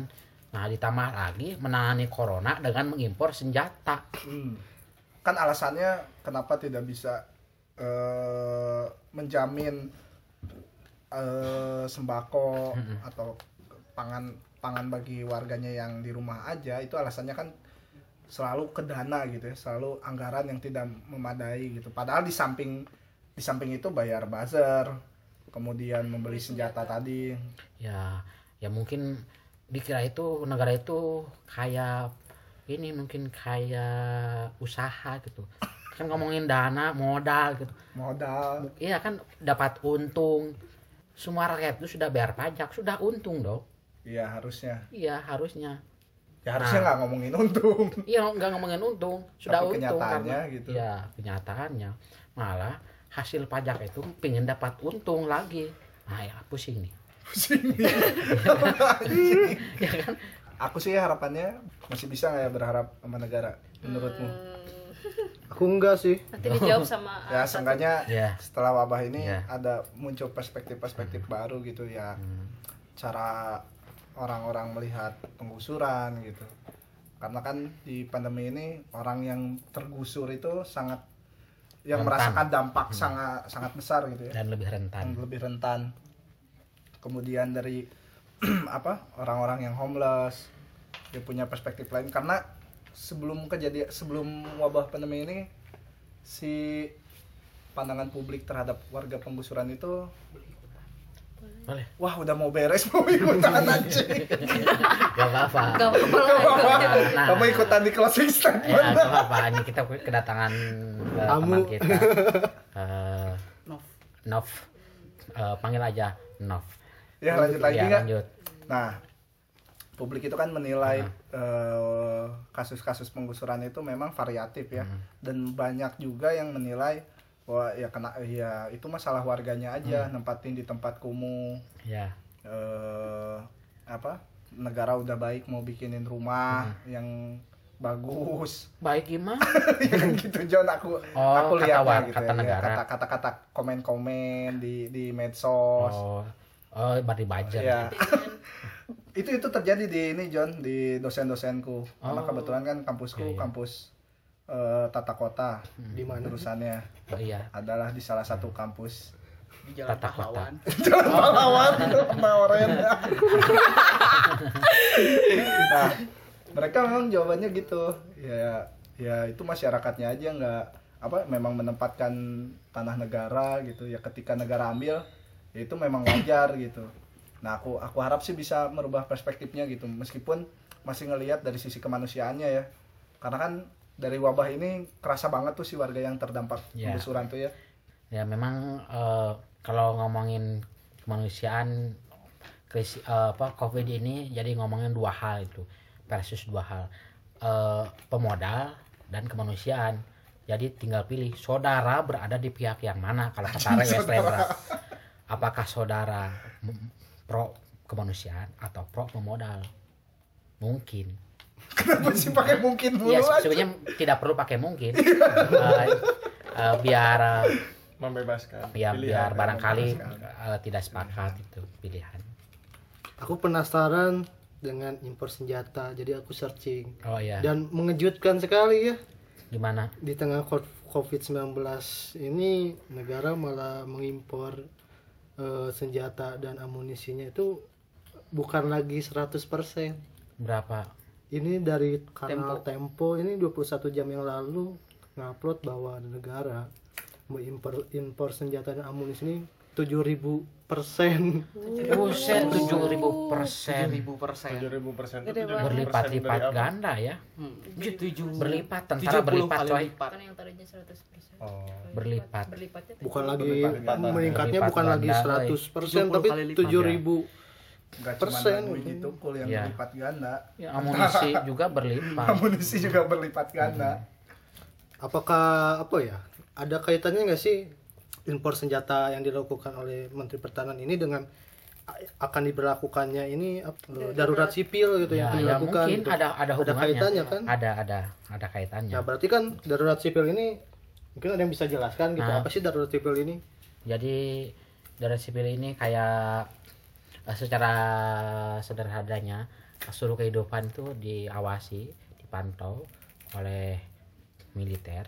Nah, ditambah lagi menangani corona dengan mengimpor senjata. Hmm. Kan alasannya kenapa tidak bisa eh, menjamin eh, sembako atau pangan pangan bagi warganya yang di rumah aja itu alasannya kan selalu ke dana gitu ya, selalu anggaran yang tidak memadai gitu. Padahal di samping di samping itu bayar buzzer, kemudian membeli senjata tadi. Ya, ya mungkin dikira itu negara itu kayak ini mungkin kayak usaha gitu. Kan ngomongin dana, modal gitu. modal Iya kan dapat untung. Semua rakyat itu sudah bayar pajak, sudah untung dong. Iya harusnya. Iya, harusnya. ya harusnya Nah. nggak ngomongin untung (laughs) Iya nggak ngomongin untung, sudah Tapi untung kenyataannya karena gitu. ya kenyataannya malah hasil pajak itu pengen dapat untung lagi. Nah ya pusing nih. (laughs) ya kan? aku sih harapannya masih bisa nggak ya berharap sama negara menurutmu Aku enggak sih. nanti dijawab sama (laughs) ya satu. seenggaknya Ya. setelah wabah ini Ya. ada muncul perspektif-perspektif baru gitu ya cara orang-orang melihat penggusuran gitu karena kan di pandemi ini orang yang tergusur itu sangat yang Rentan. merasakan dampak sangat sangat besar gitu ya Dan lebih rentan. lebih rentan kemudian dari (clears throat) apa orang-orang yang homeless dia punya perspektif lain karena sebelum kejadian sebelum wabah pandemi ini si pandangan publik terhadap warga penggusuran itu Boleh. wah udah mau beres mau ikutan (laughs) anjing Gak apa-apa. Gak apa-apa. Nah, kamu ikutan di closing Ya, statement gak apa-apa. Ini kita kedatangan Tamu. teman kita. (laughs) Eh, Nov. Eh, panggil aja Nov. ya lanjut lagi Ya, nggak lanjut. Nah, publik itu kan menilai eh, kasus-kasus penggusuran itu memang variatif ya, dan banyak juga yang menilai bahwa ya kena ya itu masalah warganya aja nempatin di tempat kumuh Ya. eh apa negara udah baik mau bikinin rumah yang bagus Baik gimana? (laughs) ya kan gitu John aku Oh, aku kata lihat war- gitu kata ya, negara. kata kata kata komen komen di di medsos Oh, oh bari bajar. Ya. Itu itu terjadi di ini John di dosen-dosenku. Karena Oh. kebetulan kan kampusku Oke. kampus eh, tata kota. Di mana? Jurusannya Oh, iya. adalah di salah satu kampus. di jalan Tata kota. pahlawan (laughs) Jalan pahlawan kemarin. (laughs) nah, mereka memang jawabannya gitu. Ya ya itu masyarakatnya aja nggak apa memang menempatkan tanah negara gitu ya ketika negara ambil ya itu memang wajar gitu nah aku aku harap sih bisa merubah perspektifnya gitu meskipun masih ngelihat dari sisi kemanusiaannya ya karena kan dari wabah ini kerasa banget tuh si warga yang terdampak Ya. penggusuran tuh ya Ya memang eh, kalau ngomongin kemanusiaan krisis eh, apa Covid ini jadi ngomongin dua hal itu versus dua hal Eh, pemodal dan kemanusiaan. Jadi tinggal pilih saudara berada di pihak yang mana kalau kata Reyes Lembra. (laughs) Apakah saudara pro kemanusiaan atau pro pemodal? Mungkin. (laughs) kenapa sih pakai mungkin dulu Ya sebenarnya tidak perlu pakai mungkin. (laughs) Eh, eh, biar eh, membebaskan ya pilihan. biar barangkali uh, tidak sepakat itu pilihan Aku penasaran dengan impor senjata, jadi aku searching. oh ya Dan mengejutkan sekali ya, gimana di tengah co- COVID-19 ini negara malah mengimpor eh, senjata dan amunisinya itu bukan lagi 100%. berapa? Ini dari kanal Tempo, ini 21 jam yang lalu ngupload bahwa negara mengimpor impor senjata dan amunisi ini 7000 persen. buset tujuh ribu persen. ribu persen. 7000 persen. Itu Gede 7000% berlipat-lipat ganda ya. Tujuh berlipat tentara berlipat coy. lipat. Kan yang tadinya 100% Oh. berlipat berlipatnya Bukan lagi meningkatnya bukan lagi 100 persen 70 tapi lipat. 7000 Nggak cuma persen. biji tukul yang Ya. berlipat ganda. Ya, amunisi juga berlipat. (laughs) Amunisi juga berlipat ganda. Apakah apa ya? Ada kaitannya nggak sih impor senjata yang dilakukan oleh Menteri Pertahanan ini dengan akan diberlakukannya ini darurat sipil gitu ya, yang ya dilakukan mungkin gitu. ada ada hubungannya kaitannya kan? ada ada ada kaitannya Nah, berarti kan darurat sipil ini mungkin ada yang bisa jelaskan gitu. Nah. Apa sih darurat sipil ini? jadi dari sipil ini kayak eh, secara sederhananya seluruh kehidupan itu diawasi dipantau oleh militer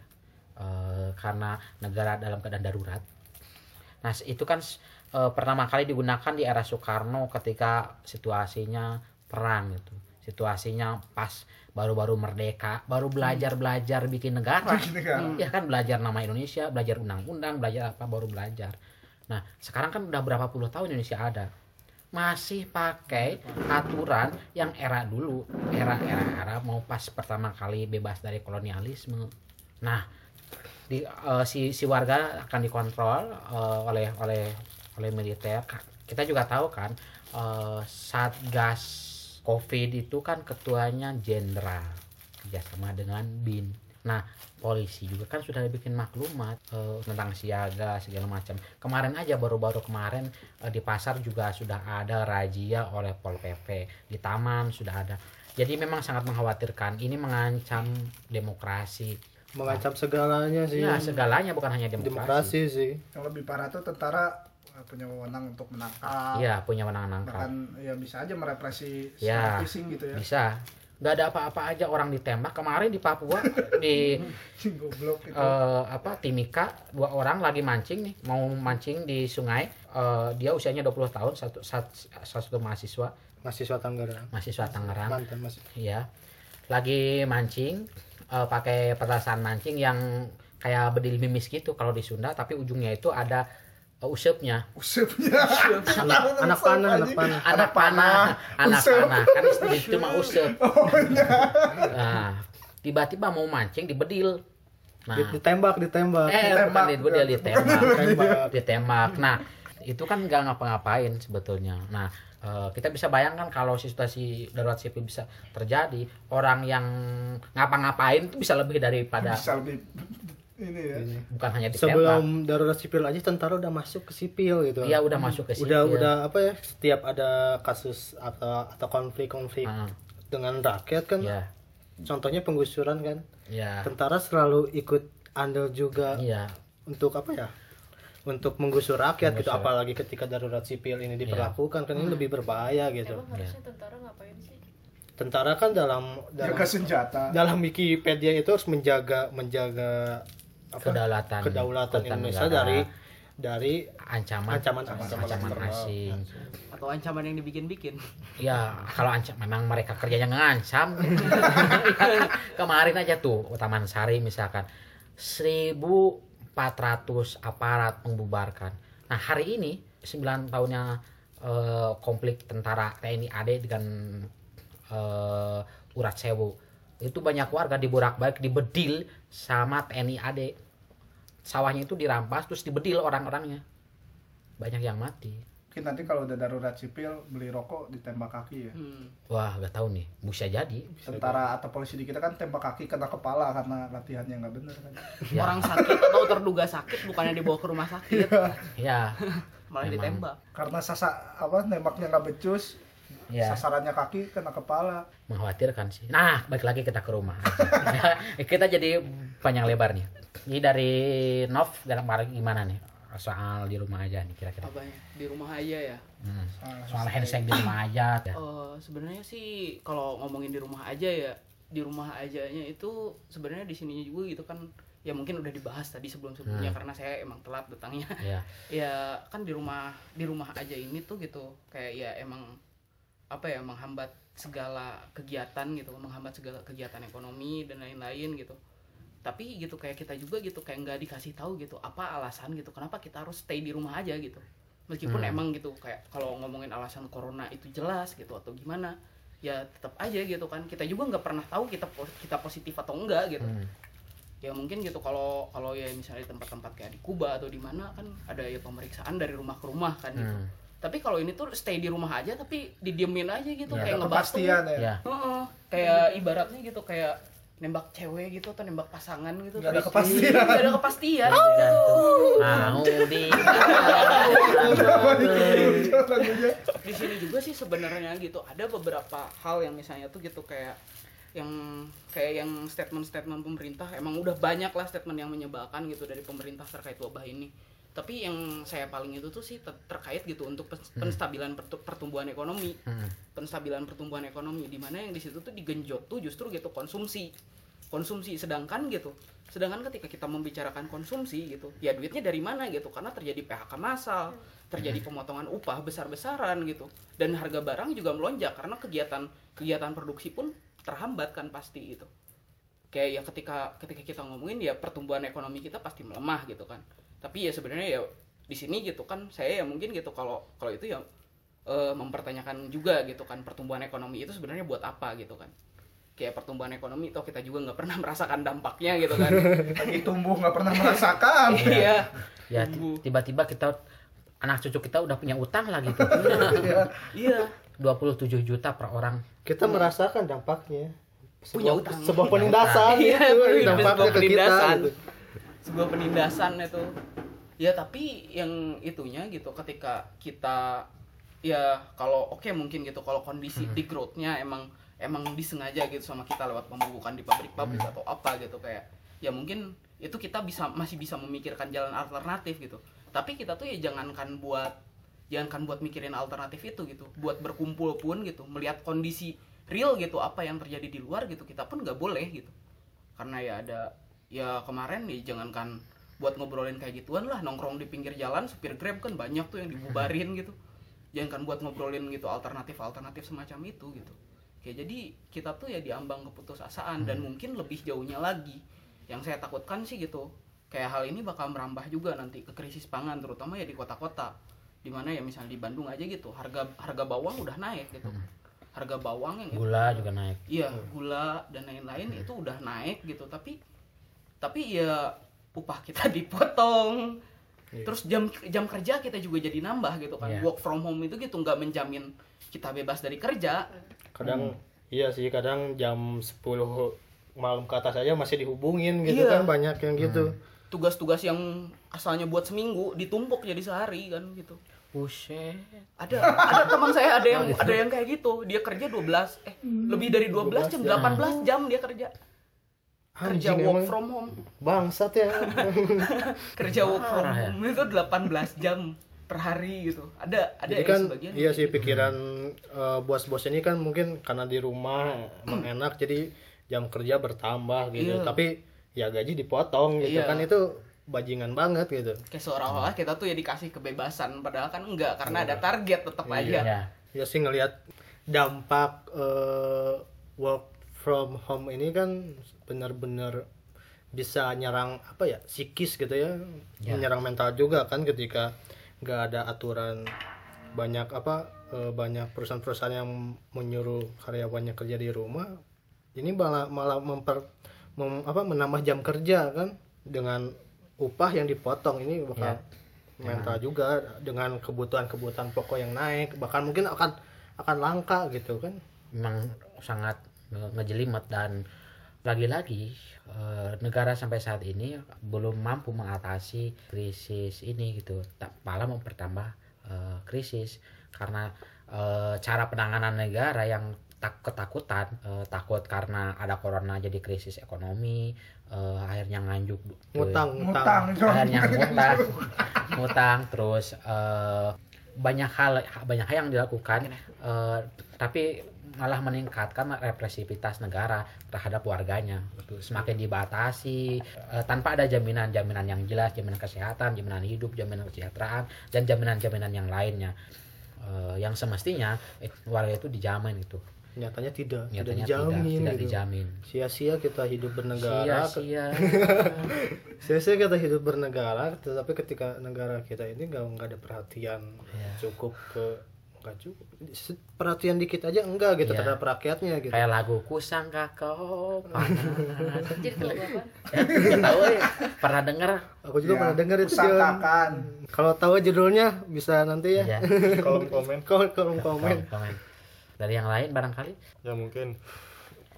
eh, karena negara dalam keadaan darurat. Nah itu kan eh, pertama kali digunakan di era Soekarno ketika situasinya perang gitu. Situasinya pas baru-baru merdeka baru belajar belajar bikin negara. Ya kan belajar nama Indonesia belajar undang-undang belajar apa baru belajar. Nah sekarang kan udah berapa puluh tahun Indonesia ada. Masih pakai aturan yang era dulu era era era mau pas pertama kali bebas dari kolonialisme. Nah di eh, si si warga akan dikontrol eh, oleh oleh oleh militer. Kita juga tahu kan eh, satgas covid itu kan ketuanya jenderal kerjasama dengan bin. Nah polisi juga kan sudah bikin maklumat eh, tentang siaga segala macam. Kemarin aja baru-baru kemarin eh, di pasar juga sudah ada razia oleh pol pp di taman sudah ada. Jadi memang sangat mengkhawatirkan. Ini mengancam demokrasi mengancam segalanya sih. Ya segalanya bukan hanya demokrasi, demokrasi sih. Yang lebih parah tuh tentara eh, punya wewenang untuk menangkap. Iya, punya menang nangkap bahkan ya bisa aja merepresi Ya. smart fishing gitu ya. bisa. Nggak ada apa-apa aja orang ditembak. Kemarin di Papua (laughs) di goblok itu. eh, apa Timika dua orang lagi mancing nih. Mau mancing di sungai Eh, dia usianya 20 tahun satu satu, satu mahasiswa. Mahasiswa Tangerang. Mahasiswa Tangerang. Mantan mas. Ya lagi mancing eh, pakai petasan mancing yang kayak bedil mimis gitu kalau di Sunda tapi ujungnya itu ada eh, usepnya. Usepnya. Anak anak panah anak panah anak panah. anak Usep. panah. Kan itu, itu mah usep. (laughs) Oh iya. Nah tiba-tiba mau mancing di bedil. Nah. Di- ditembak ditembak. Eh ditembak. bukan di bedil ditembak. Ditembak. (laughs) ditembak. Nah itu kan nggak ngapa-ngapain sebetulnya. Nah eh, kita bisa bayangkan kalau situasi darurat sipil bisa terjadi orang yang ngapa-ngapain itu bisa lebih daripada bisa lebih ini ya. Bukan hanya ditembak sebelum darurat sipil aja tentara udah masuk ke sipil gitu. Iya udah masuk ke udah sipil. udah apa ya setiap ada kasus atau atau konflik-konflik Ah, dengan rakyat kan ya contohnya penggusuran kan. Ya tentara selalu ikut andil juga iya. untuk apa ya untuk menggusur rakyat gitu. Menggusur. apalagi ketika darurat sipil ini diperlakukan kan ini lebih berbahaya gitu. Emang harusnya tentara ngapain sih? Tentara kan dalam dalam jaga senjata. dalam Wikipedia itu harus menjaga menjaga apa? Kedaulatan kedaulatan Indonesia negara, dari dari ancaman ancaman ancaman, eksternal. asing. Atau ancaman yang dibikin-bikin. Ya, kalau ancam memang mereka kerjanya ngancam. (laughs) Kemarin aja tuh Taman Sari misalkan 1400 aparat membubarkan. Nah, hari ini 9 tahunnya eh, konflik tentara TNI AD dengan eh, Urat Sewu. Itu banyak warga dibolak-balik dibedil sama TNI AD. Sawahnya itu dirampas terus dibedil orang-orangnya. Banyak yang mati. Mungkin nanti kalau udah darurat sipil beli rokok ditembak kaki ya hmm. Wah, gak tahu nih. Bisa jadi. tentara atau polisi di kita kan tembak kaki kena kepala karena latihannya nggak bener kan (laughs) Ya. orang sakit atau terduga sakit bukannya dibawa ke rumah sakit Ya, (laughs) malah Emang. ditembak karena sasa apa nembaknya nggak becus ya. sasarannya kaki kena kepala mengkhawatirkan sih. Nah, balik lagi kita ke rumah. (laughs) kita jadi panjang lebar nih. Ini dari Nov kemarin gimana nih soal di rumah aja nih kira-kira. apanya di rumah aja ya Hmm. Soal handshake di rumah aja. Ya. Eh, sebenarnya sih kalau ngomongin di rumah aja ya di rumah ajanya itu sebenarnya di sininya juga gitu kan ya mungkin udah dibahas tadi sebelum sebelumnya Hmm. karena saya emang telat datangnya Ya. (laughs) ya kan di rumah di rumah aja ini tuh gitu kayak ya emang apa ya menghambat segala kegiatan gitu menghambat segala kegiatan ekonomi dan lain-lain gitu tapi gitu kayak kita juga gitu kayak nggak dikasih tahu gitu apa alasan gitu kenapa kita harus stay di rumah aja gitu meskipun Hmm. emang gitu kayak kalau ngomongin alasan corona itu jelas gitu atau gimana ya tetap aja gitu kan kita juga nggak pernah tahu kita kita positif atau enggak gitu Hmm. ya mungkin gitu kalau kalau ya misalnya di tempat-tempat kayak di Kuba atau di mana kan ada ya pemeriksaan dari rumah ke rumah kan gitu Hmm. tapi kalau ini tuh stay di rumah aja tapi didiemin aja gitu Ya. kayak kepastian ya Ya. Heeh, kayak ibaratnya gitu kayak nembak cewek gitu atau nembak pasangan gitu Nggak ada kepastian. (laughs) nggak ada kepastian. Tergantung mau (laughs) di di sini juga sih sebenarnya gitu ada beberapa hal yang misalnya tuh gitu kayak yang kayak yang statement-statement pemerintah emang udah banyak lah statement yang menyebalkan gitu dari pemerintah terkait wabah ini tapi yang saya paling itu tuh sih ter- terkait gitu untuk pens- penstabilan pertu- pertumbuhan ekonomi. Hmm. penstabilan pertumbuhan ekonomi di mana yang di situ tuh digenjot tuh justru gitu konsumsi. Konsumsi sedangkan gitu sedangkan ketika kita membicarakan konsumsi gitu ya duitnya dari mana gitu? Karena terjadi PHK massal terjadi pemotongan upah besar-besaran gitu. Dan harga barang juga melonjak karena kegiatan kegiatan produksi pun terhambat kan pasti gitu. Kayak ya ketika ketika kita ngomongin ya pertumbuhan ekonomi kita pasti melemah gitu kan tapi ya sebenarnya ya di sini gitu kan saya ya mungkin gitu kalau kalau itu ya eh, mempertanyakan juga gitu kan pertumbuhan ekonomi itu sebenarnya buat apa gitu kan. Kayak pertumbuhan ekonomi toh kita juga nggak pernah (laughs) merasakan dampaknya gitu kan. Lagi tumbuh nggak pernah merasakan. (laughs) Iya. Ya ti- tiba-tiba kita anak cucu kita udah punya utang lah gitu. (laughs) iya. 27 juta per orang. kita merasakan dampaknya. Punya sebuah, utang. sebuah penindasan Iya, itu bener, dampaknya ke kita gitu. Sebuah penindasan itu. Ya tapi yang itunya gitu ketika kita ya kalau oke mungkin gitu kalau kondisi di growth-nya emang emang disengaja gitu sama kita lewat pembukaan di pabrik-pabrik atau apa gitu kayak ya mungkin itu kita bisa masih bisa memikirkan jalan alternatif gitu. Tapi kita tuh ya jangankan buat jangankan buat mikirin alternatif itu gitu buat berkumpul pun gitu melihat kondisi real gitu apa yang terjadi di luar gitu kita pun nggak boleh gitu. Karena ya ada ya kemarin nih jangankan buat ngobrolin kayak gituan lah nongkrong di pinggir jalan supir grab kan banyak tuh yang dibubarin (laughs) gitu. Jangankan buat ngobrolin gitu alternatif alternatif semacam itu gitu. Kayak jadi kita tuh ya diambang keputusasaan dan mungkin lebih jauhnya lagi. Yang saya takutkan sih gitu kayak hal ini bakal merambah juga nanti ke krisis pangan terutama ya di kota-kota. Di mana ya misalnya di Bandung aja gitu harga harga bawang udah naik gitu. Harga bawang yang Gula juga naik. iya gula dan lain-lain itu udah naik gitu. Tapi tapi ya upah kita (laughs) dipotong. Terus jam jam kerja kita juga jadi nambah gitu kan. Iya. work from home itu gitu nggak menjamin kita bebas dari kerja. Kadang iya sih kadang jam 10 malam ke atas aja masih dihubungin gitu Iya. kan banyak yang gitu. Tugas-tugas yang asalnya buat seminggu ditumpuk jadi sehari kan gitu. Buset. ada ada teman saya ada yang (laughs) ada yang kayak gitu. Dia kerja 12 eh lebih dari 12 jam 18 jam dia kerja kerja Anjing, work emang from home. bangsat ya. (laughs) Kerja work from Parah ya. home. Itu 18 jam per hari gitu. Ada ada jadi ya kan sebagian. iya sih pikiran eh, bos-bos ini kan mungkin karena di rumah emang enak jadi jam kerja bertambah gitu. Iya. tapi ya gaji dipotong gitu Iya. kan itu bajingan banget gitu. Kayak seolah-olah kita tuh ya dikasih kebebasan padahal kan enggak karena ada target tetap aja. Ya. ya sih ngelihat dampak eh, work from home ini kan benar-benar bisa nyerang apa ya psikis gitu ya, Ya. menyerang mental juga kan ketika nggak ada aturan banyak apa eh, banyak perusahaan-perusahaan yang menyuruh karyawannya kerja di rumah. Ini malah malah memper mem- apa menambah jam kerja kan dengan upah yang dipotong. Ini bakal mental juga dengan kebutuhan-kebutuhan pokok yang naik. Bahkan mungkin akan akan langka gitu kan. Memang sangat ngejelimet. Dan lagi-lagi eh, negara sampai saat ini belum mampu mengatasi krisis ini gitu. Tak malah mempertambah eh, krisis. Karena eh, cara penanganan negara yang tak ketakutan eh, takut karena ada corona jadi krisis ekonomi eh, akhirnya nganjuk ngutang ngutang. Ngutang akhirnya ngutang. Ngutang terus eh, banyak hal banyak hal yang dilakukan. Eh, tapi malah meningkatkan represivitas negara terhadap warganya. Gitu. semakin dibatasi eh, tanpa ada jaminan-jaminan yang jelas jaminan kesehatan jaminan hidup jaminan kesejahteraan dan jaminan-jaminan yang lainnya. Eh, yang semestinya eh, warga itu dijamin itu nyatanya tidak. Tidak nyatanya dijamin tidak, tidak gitu. dijamin. Sia-sia kita hidup bernegara. Sia-sia. (laughs) Sia-sia kita hidup bernegara tetapi ketika negara kita ini nggak nggak ada perhatian Iya. cukup ke nggak cukup Se- perhatian dikit aja enggak gitu Iya. terhadap rakyatnya gitu kayak lagu kusangka kau panas jadi apa Ya, tahu ya. Pernah denger? aku juga Ya, pernah dengar itu. Usangkakan. kalau tahu judulnya bisa nanti ya Iya. kolom komen (laughs) kolom kolom komen Komen. komen. Dari yang lain barangkali? ya mungkin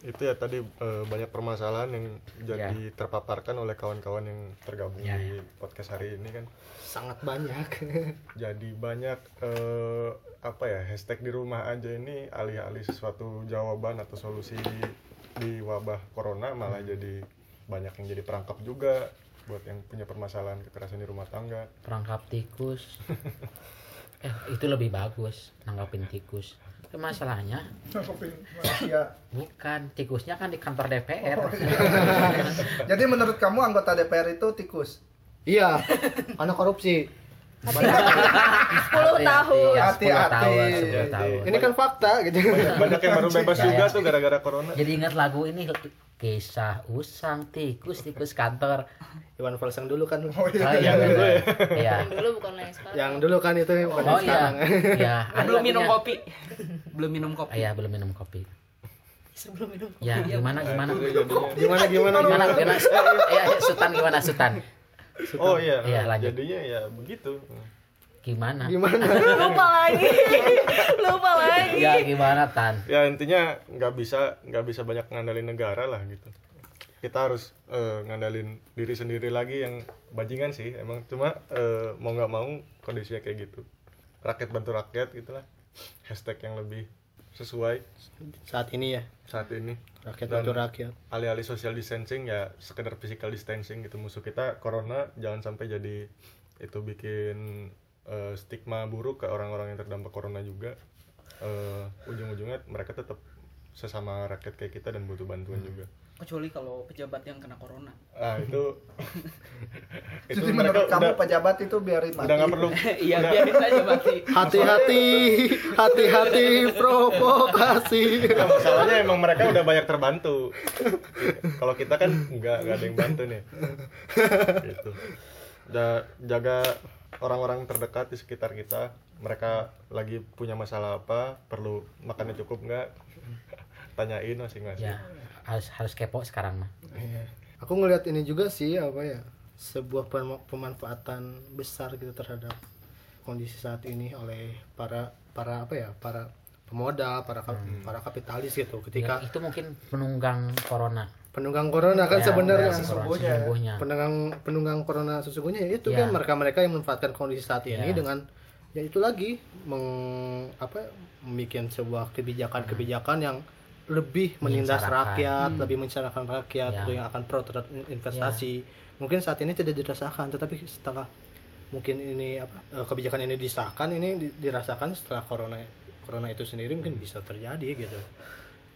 itu ya tadi eh, banyak permasalahan yang jadi terpaparkan oleh kawan-kawan yang tergabung Ya, di podcast hari ini kan. Sangat banyak. (laughs) Jadi banyak eh, apa ya hashtag di rumah aja ini alih-alih sesuatu jawaban atau solusi di, di wabah corona malah jadi banyak yang jadi perangkap juga buat yang punya permasalahan kekerasan di rumah tangga. Perangkap tikus. (laughs) eh, itu lebih bagus nanggapin tikus. Tapi Masalahnya Ya. bukan tikusnya kan di kantor DPR. Jadi menurut kamu anggota DPR itu tikus? iya anak korupsi 10 tahun. Iya, 10 Hati-hati. tahun, 10 tahun. ini kan fakta gitu banyak, banyak yang baru bebas Ya, juga ya. tuh gara-gara corona Jadi ingat lagu ini kisah usang tikus tikus kantor. Iwan Fals yang dulu kan Oh Oh iya. iya benar. Iya. yang dulu bukan yang sekarang yang dulu kan itu bukan Oh yang iya. sekarang Iya, (laughs) ada belum minum kopi belum minum kopi Ah, Iya, belum minum kopi. sebelum minum Ya, gimana gimana? Itu jadinya- gimana gimana Gimana gimana gimana? Ya, Sultan gimana Sultan? oh iya, Iya, lanjut. jadinya ya begitu. Gimana? Gimana? (laughs) lupa lagi. Lupa lagi. Ya gimana tan? Ya intinya nggak bisa nggak bisa banyak ngandalin negara lah gitu. Kita harus eh, ngandalin diri sendiri lagi yang bajingan sih emang. Cuma eh, mau nggak mau kondisinya kayak gitu. Rakyat bantu rakyat gitulah. Hashtag yang lebih sesuai Saat ini ya, saat ini rakyat Dan bantu rakyat. alih-alih social distancing ya sekedar physical distancing gitu. Musuh kita corona jangan sampai jadi itu bikin eh, stigma buruk ke orang-orang yang terdampak corona juga. Eh, ujung-ujungnya mereka tetap sesama rakyat kayak kita dan butuh bantuan juga kecuali kalau pejabat yang kena corona. Ah itu (laughs) itu Jadi mereka menurut kamu udah, pejabat itu biarin mati. udah nggak perlu. (laughs) Iya biarin aja mati. (laughs) Hati-hati, hati-hati provokasi. Nah, masalahnya emang mereka udah banyak terbantu. Kalau kita kan nggak nggak ada yang bantu nih. Gitu. Udah jaga orang-orang terdekat di sekitar kita. Mereka lagi punya masalah apa perlu makannya cukup nggak? Tanyain masing-masing. Ya harus harus kepo sekarang mah Iya. Aku ngelihat ini juga sih apa ya sebuah pem- pemanfaatan besar gitu terhadap kondisi saat ini oleh para para apa ya para pemodal para kap- para kapitalis gitu Ya, ketika itu mungkin penunggang corona penunggang corona kan Ya, sebenarnya ya, sesungguhnya. sesungguhnya penunggang penunggang corona sesungguhnya ya itu Ya. kan mereka-mereka yang memanfaatkan kondisi saat ini Ya. dengan ya itu lagi meng apa membuat sebuah kebijakan-kebijakan yang lebih menindas rakyat, lebih menyengsarakan rakyat, Ya. atau yang akan pro terhadap investasi. Mungkin saat ini tidak dirasakan, tetapi setelah mungkin ini apa eh, kebijakan ini disahkan, ini di- dirasakan setelah corona corona itu sendiri mungkin bisa terjadi gitu.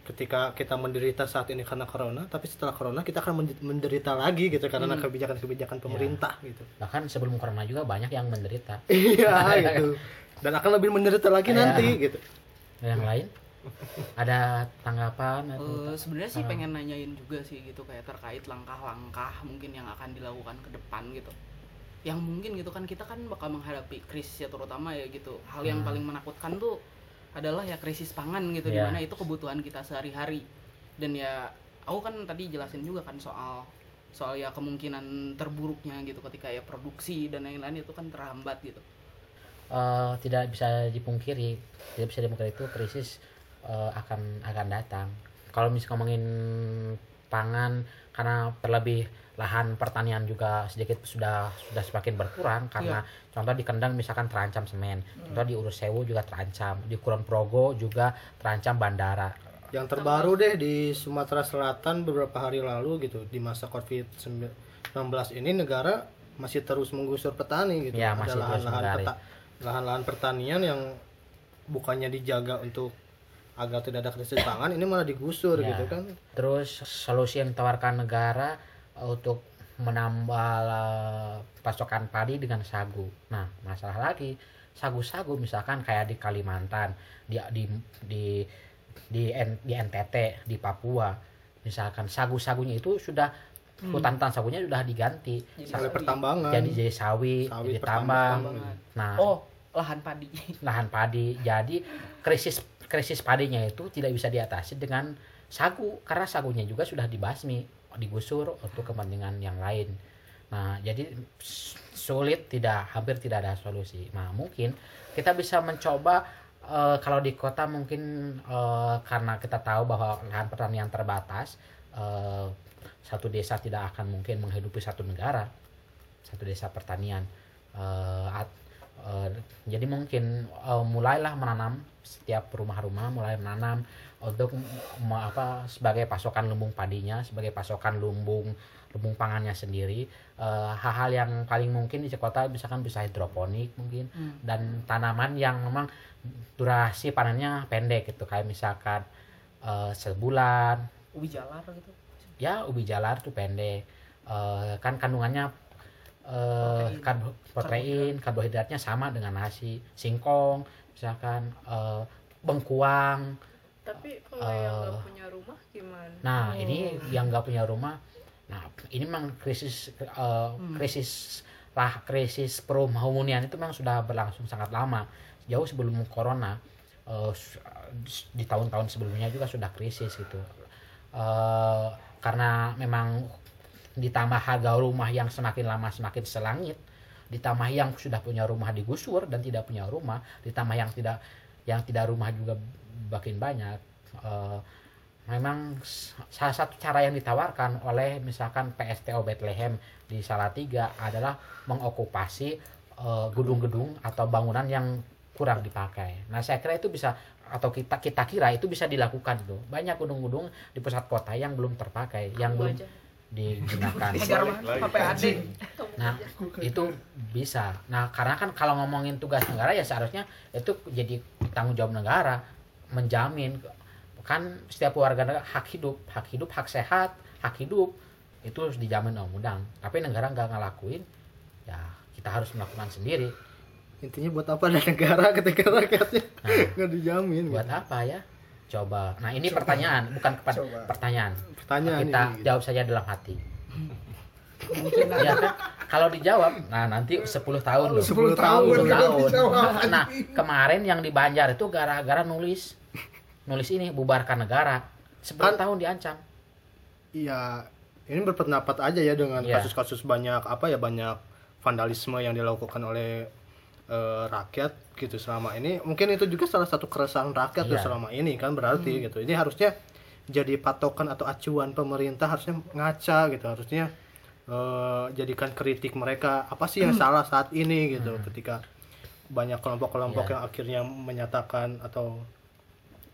Ketika kita menderita saat ini karena corona, tapi setelah corona kita akan men- menderita lagi gitu karena kebijakan-kebijakan pemerintah gitu. bahkan sebelum corona juga banyak yang menderita (laughs) Iya gitu. Dan akan lebih menderita lagi Iya. (laughs) nanti gitu. yang lain ada tanggapan atau Eh, sebenarnya sih pengen nanyain juga sih gitu kayak terkait langkah-langkah mungkin yang akan dilakukan ke depan gitu. Yang mungkin gitu kan kita kan bakal menghadapi krisis ya terutama ya gitu. Hal yang paling menakutkan tuh adalah ya krisis pangan gitu Ya. di mana itu kebutuhan kita sehari-hari. Dan ya aku kan tadi jelasin juga kan soal soal ya kemungkinan terburuknya gitu ketika ya produksi dan lain-lain itu kan terhambat gitu. Eh, tidak bisa dipungkiri tidak bisa dipungkiri itu krisis eh, akan akan datang kalau misalnya ngomongin pangan karena terlebih lahan pertanian juga sedikit sudah sudah semakin berkurang karena contoh di Kendang misalkan terancam semen contoh di Urus Sewu juga terancam di Kulon Progo juga terancam bandara Yang terbaru deh di Sumatera Selatan beberapa hari lalu gitu di masa Covid-19 ini negara masih terus menggusur petani gitu. Ya, Ada masih lahan-lahan menggali. peta- lahan-lahan pertanian yang bukannya dijaga untuk agar tidak ada krisis pangan ini malah digusur Ya. gitu kan. Terus solusi yang ditawarkan negara eh, untuk menambah eh, pasokan padi dengan sagu. Nah, masalah lagi sagu-sagu misalkan kayak di Kalimantan, di di di di, N- di NTT, di Papua, misalkan sagu-sagunya itu sudah hutan-hutan sagunya sudah diganti. Jadi Oleh sawi. pertambangan. Jadi jadi sawi, Sawit jadi tambang. Nah, oh lahan padi lahan padi. Jadi krisis krisis padinya itu tidak bisa diatasi dengan sagu karena sagunya juga sudah dibasmi, digusur untuk kepentingan yang lain. Nah, jadi sulit tidak hampir tidak ada solusi. Nah, mungkin kita bisa mencoba eh, kalau di kota mungkin eh, karena kita tahu bahwa lahan pertanian terbatas, eh, satu desa tidak akan mungkin menghidupi satu negara, satu desa pertanian. Jadi mungkin eh, mulailah menanam setiap rumah-rumah mulai menanam untuk apa sebagai pasokan lumbung padinya, sebagai pasokan lumbung lumbung pangannya sendiri. Eh, hal-hal yang paling mungkin di kota misalkan bisa hidroponik mungkin dan tanaman yang memang durasi panennya pendek gitu. Kayak misalkan eh, sebulan. Ubi jalar gitu? Ya ubi jalar tuh pendek. Eh, kan kandungannya eh, Protein. karbo- protein karbohidratnya sama dengan nasi singkong misalkan eh, bengkuang Tapi kalau yang Eh. nggak punya rumah gimana? nah ini yang nggak punya rumah nah ini memang krisis eh, krisis lah krisis perumahan itu memang sudah berlangsung sangat lama jauh sebelum corona eh, s- di tahun-tahun sebelumnya juga sudah krisis gitu Eh, karena memang ditambah harga rumah yang semakin lama semakin selangit ditambah yang sudah punya rumah digusur dan tidak punya rumah ditambah yang tidak yang tidak rumah juga makin banyak Eh, memang salah satu cara yang ditawarkan oleh misalkan PSTO Bethlehem di Salatiga adalah mengokupasi eh, gedung-gedung atau bangunan yang kurang dipakai. Nah, saya kira itu bisa atau kita kita kira itu bisa dilakukan tuh. Banyak gedung-gedung di pusat kota yang belum terpakai, yang belum aja. Digunakan. PPAD Nah, itu bisa. Nah, karena kan kalau ngomongin tugas negara ya seharusnya itu jadi tanggung jawab negara menjamin kan setiap warga negara hak hidup, hak hidup, hak sehat, hak hidup itu harus dijamin undang-undang. Tapi negara nggak ngelakuin, ya kita harus melakukan sendiri. intinya buat apa ada negara ketika rakyatnya Nah, nggak dijamin buat gitu. apa ya? Coba. Nah, ini pertanyaan, bukan kepada Coba. pertanyaan. pertanyaan kita ini, jawab saja dalam hati. ya kan? Kalau dijawab, nah nanti 10 tahun loh. 10 tahun. 10 tahun. Dijawab. Nah, kemarin yang di Banjar itu gara-gara nulis nulis ini bubarkan negara. 10 Kan- tahun diancam. Iya, ini berpendapat aja ya dengan Iya. kasus-kasus banyak apa ya banyak vandalisme yang dilakukan oleh eh, rakyat gitu selama ini. Mungkin itu juga salah satu keresahan rakyat tuh Iya. selama ini kan berarti gitu. Ini harusnya jadi patokan atau acuan pemerintah harusnya ngaca gitu. Harusnya eh, jadikan kritik mereka apa sih yang salah saat ini gitu ketika banyak kelompok-kelompok Iya. yang akhirnya menyatakan atau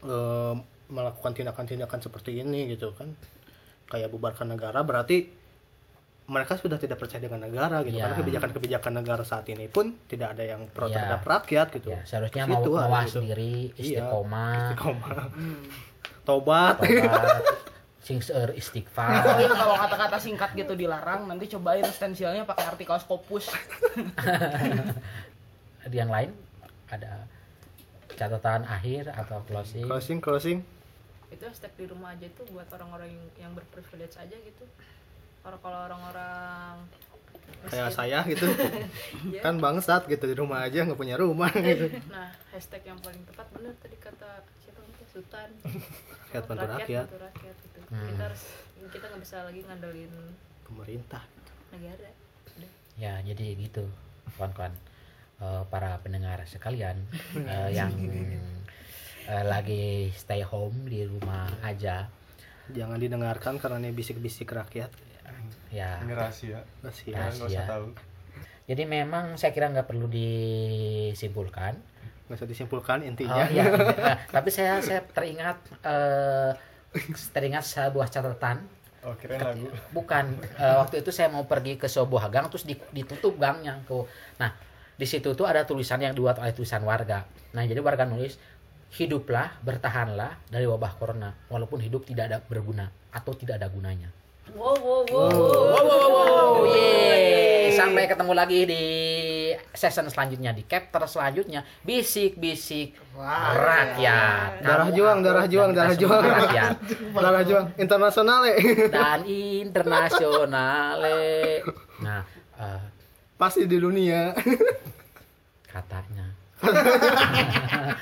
eh, melakukan tindakan-tindakan seperti ini gitu kan kayak bubarkan negara berarti mereka sudah tidak percaya dengan negara gitu Iya. karena kebijakan-kebijakan negara saat ini pun tidak ada yang pro Iya. terhadap rakyat gitu Ya, seharusnya Gitu mau aja mawas gitu. diri, Iya. istiqomah, Istiqomah. tobat tobat, (laughs) sing seur istighfar. Kalau kata-kata singkat gitu dilarang, nanti cobain stensilnya pakai artikel Scopus. (laughs) Di yang lain ada catatan akhir atau closing. closing closing itu hashtag di rumah aja itu buat orang-orang yang, yang berprivilege aja gitu orang kalau orang-orang kayak saya gitu (laughs) ya. kan bangsat gitu di rumah aja nggak punya rumah (laughs) gitu nah hashtag yang paling tepat bener tadi kata siapa namanya Sultan (laughs) Rakyat bantu rakyat. bantu rakyat gitu. Hmm. kita harus kita nggak bisa lagi ngandelin pemerintah negara Udah. Ya, jadi gitu, kawan-kawan. Eh, para pendengar sekalian eh, yang eh, lagi stay home di rumah aja, jangan didengarkan karena ini bisik-bisik rakyat ya. Ini rahasia. Ya. Kalian nggak usah Rahasia. tahu. Jadi memang saya kira nggak perlu disimpulkan. nggak usah disimpulkan Oh, intinya iya, eh, (laughs) tapi saya saya teringat eh, teringat sebuah catatan Oh, lagu. bukan eh, waktu itu saya mau pergi ke sebuah gang terus di- ditutup gangnya tuh nah di situ tuh ada tulisan yang dibuat oleh tulisan warga nah jadi warga nulis hiduplah bertahanlah dari wabah corona walaupun hidup tidak ada berguna atau tidak ada gunanya wow wow wow, Oh, yeay. sampai ketemu lagi di season selanjutnya di chapter selanjutnya. Bisik-bisik rakyat. darah Kamu, juang aku, darah juang (laughs) darah juang. rakyat. darah juang. Internasional eh. (laughs) dan internasionale. Nah eh, pasti di dunia. katanya (laughs)